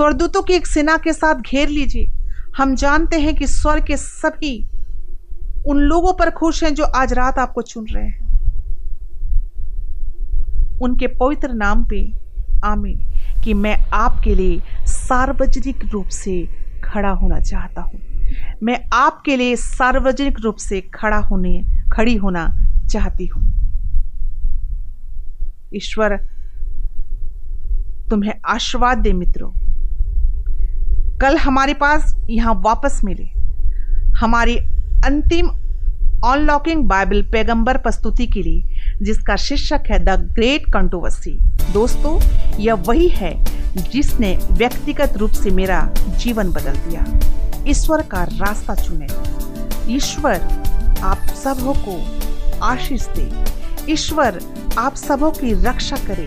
स्वर्दूतों की एक सेना के साथ घेर लीजिए। हम जानते हैं कि स्वर के सभी उन लोगों पर खुश हैं जो आज रात आपको चुन रहे हैं। उनके पवित्र नाम पे आमीन, कि मैं आपके लिए सार्वजनिक रूप से खड़ा होना चाहता हूँ। मैं आपके लिए सार्वजनिक रूप से खड़ा होने, खड़ी होना चाहती हूँ। ईश्वर, तुम्हें आशीर्वाद दे मित्रों। कल हमारे पास यहाँ वापस मिले। हमारी अंतिम अनलॉकिंग बाइबल पैगंबर प्रस्तुति के लिए, जिसका शीर्षक है द ग्रेट कंट्रोवर्सी दोस्तों, यह वही है जिसने व्यक्तिगत रूप से मेरा जीवन बदल दिया। ईश्वर का रास्ता चुने। ईश्वर आप सबों को आशीष दे। ईश्वर आप सबों की रक्षा करे।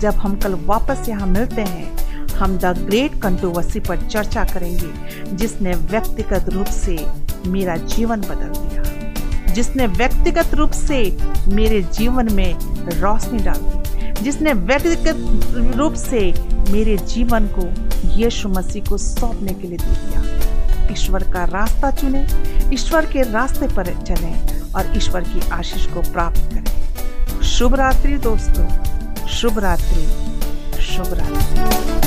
जब हम कल वापस यहाँ मिलते हैं हम द ग्रेट कंट्रोवर्सी पर चर्चा करेंगे, जिसने व्यक्तिगत रूप से मेरा जीवन बदल दिया। जिसने व्यक्तिगत रूप से मेरे जीवन में रोशनी डाल दी। जिसने व्यक्तिगत रूप से मेरे जीवन को यीशु मसीह को सौंपने के लिए दे दिया। ईश्वर का रास्ता चुने, ईश्वर के रास्ते पर चलें और ईश्वर की आशीष को प्राप्त करें। शुभ रात्रि दोस्तों, शुभ रात्रि शुभ रात्रि।